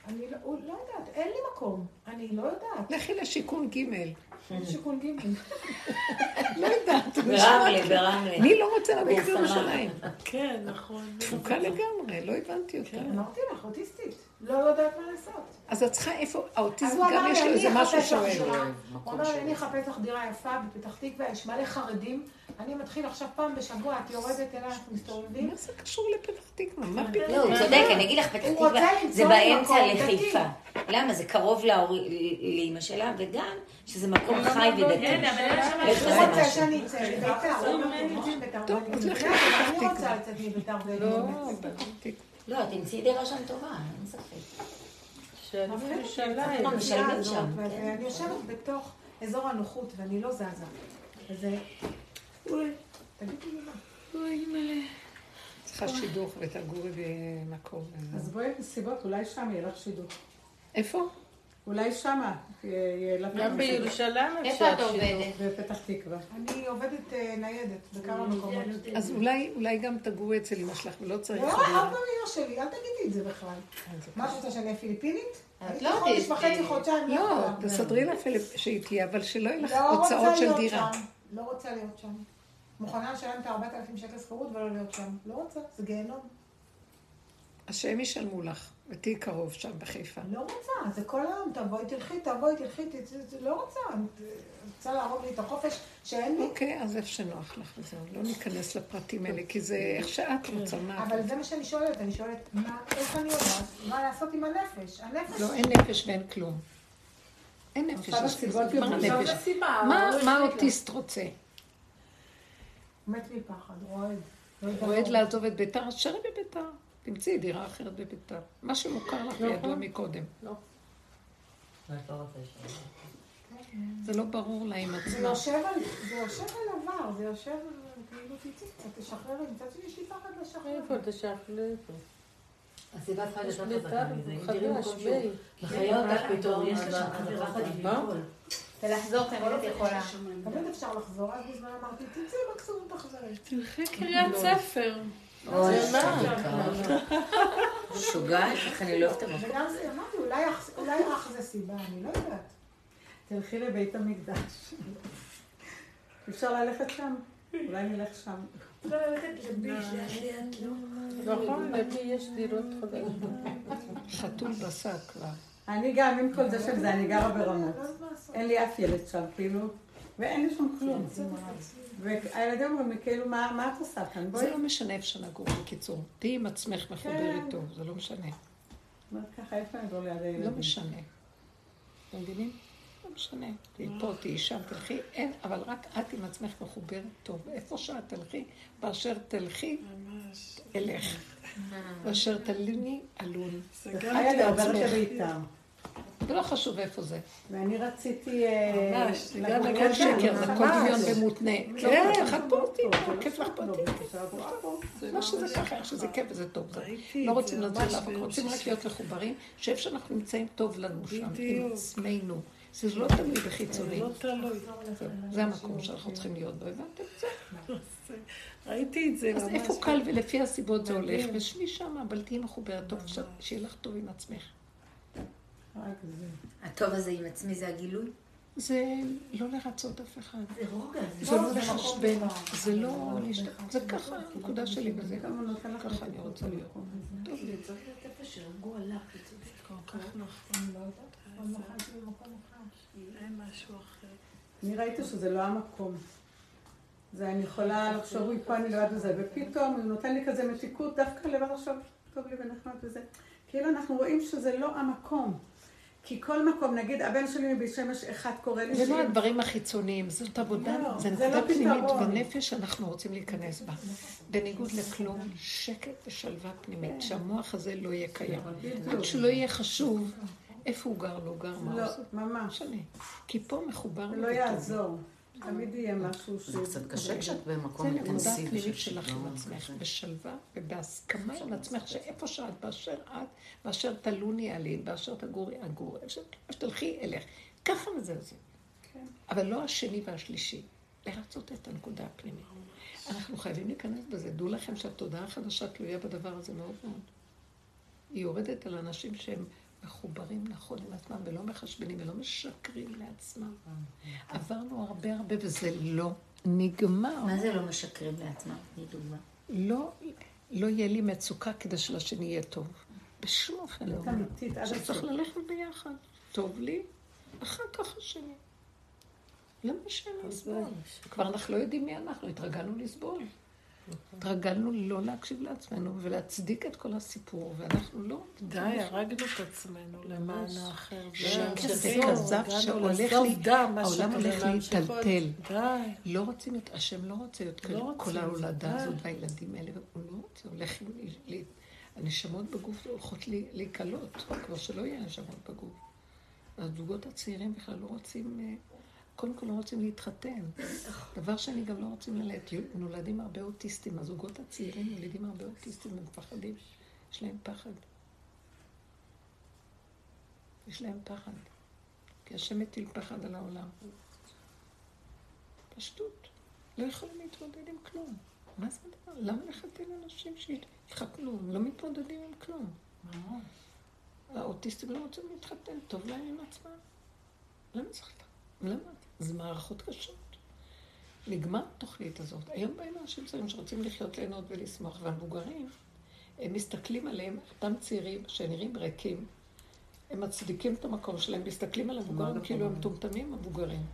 אני לא, הוא- לא יודעת, אין לי מקום. אני לא יודעת. לכי לשיכון ג'. שיכון ג'. *laughs* לא יודעת. ברמלה, ברמלה. מי לא רוצה לגור בשמחה. בירושלים? כן, נכון. תפוקה לגמרי, לא הבנתי אותה. אמרתי לך, אוטיסטית. לא יודעת מה לעשות. אז את צריכה איפה, האוטיזם גם יש לו אני איזה משהו שאוהב. הוא אמר לי, אני אחפש לך דירה יפה בפתח תקווה, יש מלא חרדים, אני מתחיל עכשיו פעם בשבוע, את יורדת אליי, אנחנו מסתובבים. מה זה קשור לפתח תקווה? מה פתאום? לא, הוא צודק, אני אגיד לך, פתח תקווה זה באמצע לחיפה. למה? זה קרוב לאימא שלה, וגם שזה מקום חי ודתי. כן, אבל אין שם הוא רוצה? שאני אצא לביתר, הוא אני. רוצה לצאת מביתר לא, ולהיכנס. פתח תקווה. לא, תמצאי דירה שם טובה, אין ספק. לא, משלמים שם, ו- כן. יושבת בתוך אזור הנוחות ואני לא זזה. וזה... תגידי לי מה. צריכה שידוך ותגורי במקום. אז בואי בסיבות, אולי שם יהיה לך שידוך. איפה? אולי שמה גם בירושלים איפה אפשר את עובדת? בפתח תקווה. אני עובדת אה, ניידת בכמה מקומות. אז אולי, אולי גם תגורי אצל אמא שלך, ולא צריך... לא. אף פעם אמא שלי, אל תגידי את זה בכלל. מה את רוצה, שאני אהיה פיליפינית? את לא חודש וחצי, חודשיים. לא, יכולה. תסדרי לה שהיא תהיה, אבל שלא יהיה לך לא רוצה הוצאות של דירה. לא רוצה להיות שם. מוכנה לשלם את ה-4,000 שקל שכירות ולא להיות שם. לא רוצה, זה גיהנום. שהם ישלמו לך, ותהיי קרוב שם בחיפה. לא רוצה, זה כל היום, תבואי, תלכי, תבואי, תלכי, לא רוצה. רוצה להרוג לי את החופש שאין לי. אוקיי, אז איפה שנוח לך וזהו. לא ניכנס לפרטים האלה, כי זה איך שאת רוצה, מה את אבל. זה מה שאני שואלת, אני שואלת, מה, איך אני יודעת, מה לעשות עם הנפש? הנפש... לא, אין נפש ואין כלום. אין נפש. מה- מה האוטיסט רוצה? מת מפחד, רועד. לא רועד. לעזוב את ביתר, אז שרי בביתר. תמצאי דירה אחרת בביתר. מה שמוכר לך וידוע מקודם. זה לא ברור לה עם זה עצמה. זה יושב על עבר, זה יושב על, כאילו תצאי קצת, תשחררי, מצד שני יש לי פחד לשחרר. איפה תשחרר? איפה? הסיבה צריכה להיות חזקה מזה. אם תראי חדש, מקום שהוא? מחיה אותך פתאום, יש לך מה? לפעול. ולחזור תמיד את יכולה. תמיד אפשר לחזור, אז בזמן אמרתי, תצאי מקסימום תחזרי. תלכי קריית ספר. אוי, זה מה? משוגעת, איך אני לא אוהבת את המקום. זה, אמרתי, אולי אח- זה סיבה, אני לא יודעת. תלכי לבית המקדש. אפשר ללכת שם? אולי נלך שם. נכון, למי יש דירות חדשות? חתול בשק כבר. אני גם, עם כל זה של זה, אני גרה ברמות. אין לי אף ילד שם, כאילו, ואין לי שם כלום. והילדים אומרים לי, כאילו, מה מה את עושה כאן? זה לא משנה איפה שנגור, בקיצור. תהיי עם עצמך מחוברת טוב, זה לא משנה. אומרת ככה, איפה אני אגור ליד לא הילדים? משנה. אתם מבינים? לא משנה. תהיי פה, תהיי שם, תלכי, אין, אבל רק את עם עצמך מחוברת טוב. איפה שאת תלכי, באשר תלכי, אלך. באשר תליני, עלון. וחיה לביתר. זה לא חשוב איפה זה. ואני רציתי... אה, ממש, זה גם הכל שקר, זה הכל. דמיון ומותנה. כן. פה אותי, כיף לך פה אותי. לא. מה שזה ככה, איך שזה כיף וזה טוב. לא רוצים לצאת ביום רוצים רק. להיות מחוברים, שאיפה שאנחנו נמצאים טוב לנו שם, עם בדיוק. עצמנו. זה לא תלוי זה בחיצוני. לא תלוי. זה המקום שאנחנו צריכים להיות בו, הבנתם? זהו. ראיתי את זה אז ממש. איפה קל ולפי הסיבות זה הולך. ושבי שם, אבל תהיי מחוברת טוב, שיהיה לך טוב עם עצמך. זה. הטוב הזה עם עצמי זה הגילוי? זה לא לרצות אף אחד. זה רוגע, זה זה לא זה לחשבן. זה לא להשת... זה ככה הנקודה שלי בזה. ככה אני רוצה להיות. טוב, זה צריך להיות איפה שרגוע לך, זה כל כך נכון. אני לא יודעת, לא משהו אחר. ראיתי שזה לא המקום. זה אני יכולה לחשוב, אוי, פה אני לבד וזה, ופתאום הוא נותן לי כזה מתיקות, דווקא לבד עכשיו טוב לי ונחמד וזה. כאילו אנחנו רואים שזה לא המקום. כי כל מקום, נגיד, הבן שלי מבית שמש, אחד קורא לי זה לא הדברים החיצוניים, זאת עבודה, לא, זה זה נקודה לא פנימית. בנפש שאנחנו רוצים להיכנס בה. בניגוד לכלום, שקט ושלווה פנימית, שהמוח הזה לא יהיה קיים. עד שלא יהיה חשוב איפה הוא גר, לא גר, מה הוא לא, עושה. לא ממש. משנה. כי פה מחובר זה לי לא. יעזור. תמיד יהיה משהו ש... זה קצת קשה כשאת זה במקום נקודה אינטנסיבי פנימית של שלך שיגעון עם עצמך. בשלווה ובהסכמה עם עצמך, שאיפה שאת, באשר את, באשר תלוני עלין, באשר תגורי אגור, איפה שתלכי אלך. ככה וזהו זה. כן. אבל לא השני והשלישי. לרצות את הנקודה הפנימית. אנחנו חייבים להיכנס בזה. דעו לכם שהתודעה החדשה תלויה בדבר הזה מאוד מאוד. היא יורדת על אנשים שהם מחוברים נכון עם עצמם ולא מחשבנים ולא משקרים לעצמם. עברנו הרבה הרבה וזה לא נגמר. מה זה לא משקרים לעצמם? תני דוגמה. לא, לא יהיה לי מצוקה כדי שלשני יהיה טוב. בשום אופן לא. שצריך הסוף. ללכת ביחד. טוב לי, אחר כך השני. למה שאין לסבול? כבר אנחנו לא יודעים מי אנחנו, התרגלנו לסבול. התרגלנו לא להקשיב לעצמנו ולהצדיק את כל הסיפור, ואנחנו לא... די, הרגנו את עצמנו למען האחר. זה כזב שהולך לי, העולם הולך להיטלטל. לא רוצים את, השם לא רוצה להיות לא כל ההולדה הזאת והילדים האלה, הוא לא רוצה, הולך, הנשמות בגוף הולכות להיקלות, כבר שלא יהיה נשמות בגוף. הזוגות הצעירים בכלל לא רוצים... קודם כל לא רוצים להתחתן. דבר שני, גם לא רוצים ללדת. נולדים הרבה אוטיסטים. הזוגות הצעירים נולדים הרבה אוטיסטים ומפחדים. יש להם פחד. יש להם פחד. כי השם מטיל פחד על העולם. פשטות. לא יכולים להתמודד עם כלום. מה זה הדבר? למה לחתן אנשים שיתחתנו? הם לא מתמודדים עם כלום. האוטיסטים לא רוצים להתחתן, טוב להם עם עצמם. למה צריך... למה? זה מערכות קשות. נגמר התוכנית הזאת. היום באים אנשים צעירים שרוצים לחיות, ליהנות ולשמוח, והמבוגרים, הם מסתכלים עליהם, אותם צעירים שנראים ריקים, הם מצדיקים את המקום שלהם, מסתכלים על המבוגרים כאילו הם מטומטמים המבוגרים.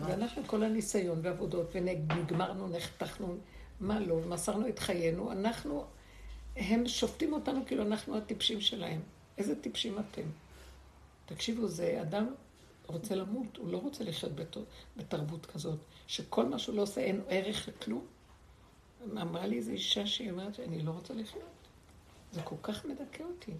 ואנחנו כל הניסיון ועבודות, ונגמרנו, נחתכנו, מה לא, מסרנו את חיינו, אנחנו, הם שופטים אותנו כאילו אנחנו הטיפשים שלהם. איזה טיפשים אתם? תקשיבו, זה אדם רוצה למות, הוא לא רוצה לחיות בתרבות כזאת, שכל מה שהוא לא עושה אין ערך לכלום. אמרה לי איזו אישה שהיא אומרת שאני לא רוצה לחיות. זה כל כך מדכא אותי,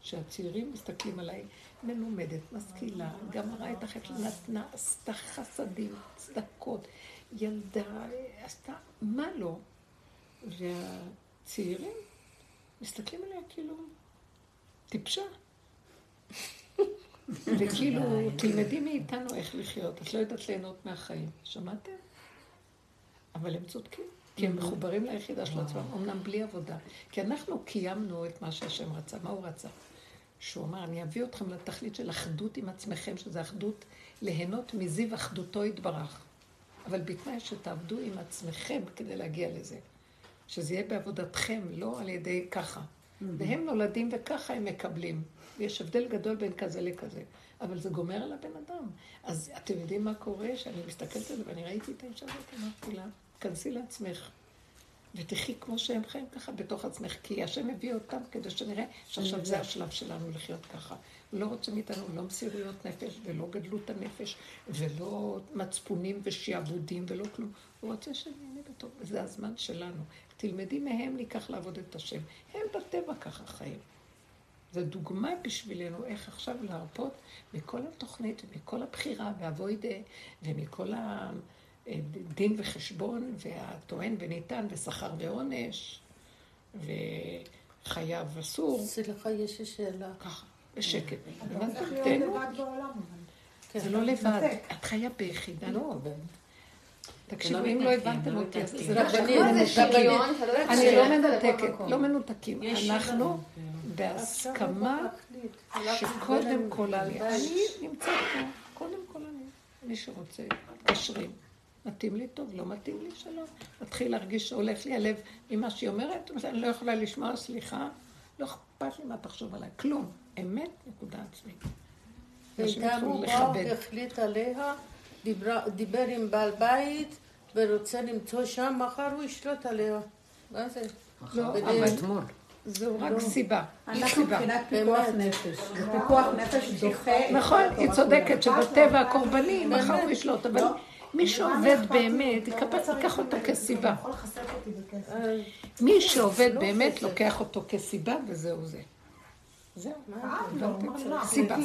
שהצעירים מסתכלים עליי, מלומדת, משכילה, גמרה את החטא, נתנה, עשתה חסדים, צדקות, ילדה, עשתה, מה לא? והצעירים מסתכלים עליה כאילו טיפשה. וכאילו, תלמדי מאיתנו איך לחיות, את לא יודעת ליהנות מהחיים. שמעתם? אבל הם צודקים, כי הם מחוברים ליחידה של עצמם, אמנם בלי עבודה. כי אנחנו קיימנו את מה שהשם רצה. מה הוא רצה? שהוא אמר, אני אביא אתכם לתכלית של אחדות עם עצמכם, שזה אחדות, ליהנות מזיו אחדותו יתברך. אבל בתנאי שתעבדו עם עצמכם כדי להגיע לזה. שזה יהיה בעבודתכם, לא על ידי ככה. והם נולדים וככה הם מקבלים. יש הבדל גדול בין כזה לכזה, אבל זה גומר על הבן אדם. אז אתם יודעים מה קורה? שאני מסתכלת על זה, ואני ראיתי את האישה הזאת, אמרתי לה, כנסי לעצמך, ותחי כמו שהם חיים ככה בתוך עצמך, כי השם הביא אותם כדי שנראה שעכשיו זה השלב שלנו לחיות ככה. לא רוצה מאיתנו לא מסירויות נפש, ולא גדלות הנפש, ולא מצפונים ושיעבודים, ולא כלום. הוא רוצה שנהנה בטוב, וזה הזמן שלנו. תלמדי מהם ניקח לעבוד את השם. הם בטבע ככה חיים. זו דוגמה בשבילנו איך עכשיו להרפות מכל התוכנית ומכל הבחירה והבוידה ומכל הדין וחשבון והטוען וניתן ושכר ועונש וחייב אסור. סליחה, יש לי שאלה. ככה, בשקט. זה לא לבד, את חיה ביחידה. לא, תקשיבו, אם לא הבנתם אותי, אז זה רק מנותקים. אני לא מנותקת, לא מנותקים. אנחנו בהסכמה שקודם כל אני, אני נמצאת פה, קודם כל אני, מי שרוצה, מתקשרים. מתאים לי טוב, לא מתאים לי שלום. מתחיל להרגיש שהולך לי הלב ממה שהיא אומרת, אני לא יכולה לשמוע, סליחה, לא אכפת לי מה תחשוב עליי, כלום. אמת, נקודה עצמית. וגם הוא בא והחליט עליה, דיבר עם בעל בית ורוצה למצוא שם, מחר הוא ישלוט עליה. מה זה? לא, אבל אתמול. זו רק לא. סיבה. אנחנו מבחינת פיקוח נפש. פיקוח נפש דוחה... נכון, היא צודקת שבטבע הקורבני, מחר הוא ישלוט, אבל מי שעובד באמת, ייקח אותו כסיבה. מי שעובד באמת, לוקח אותו כסיבה, וזהו זה. זהו. סיבה.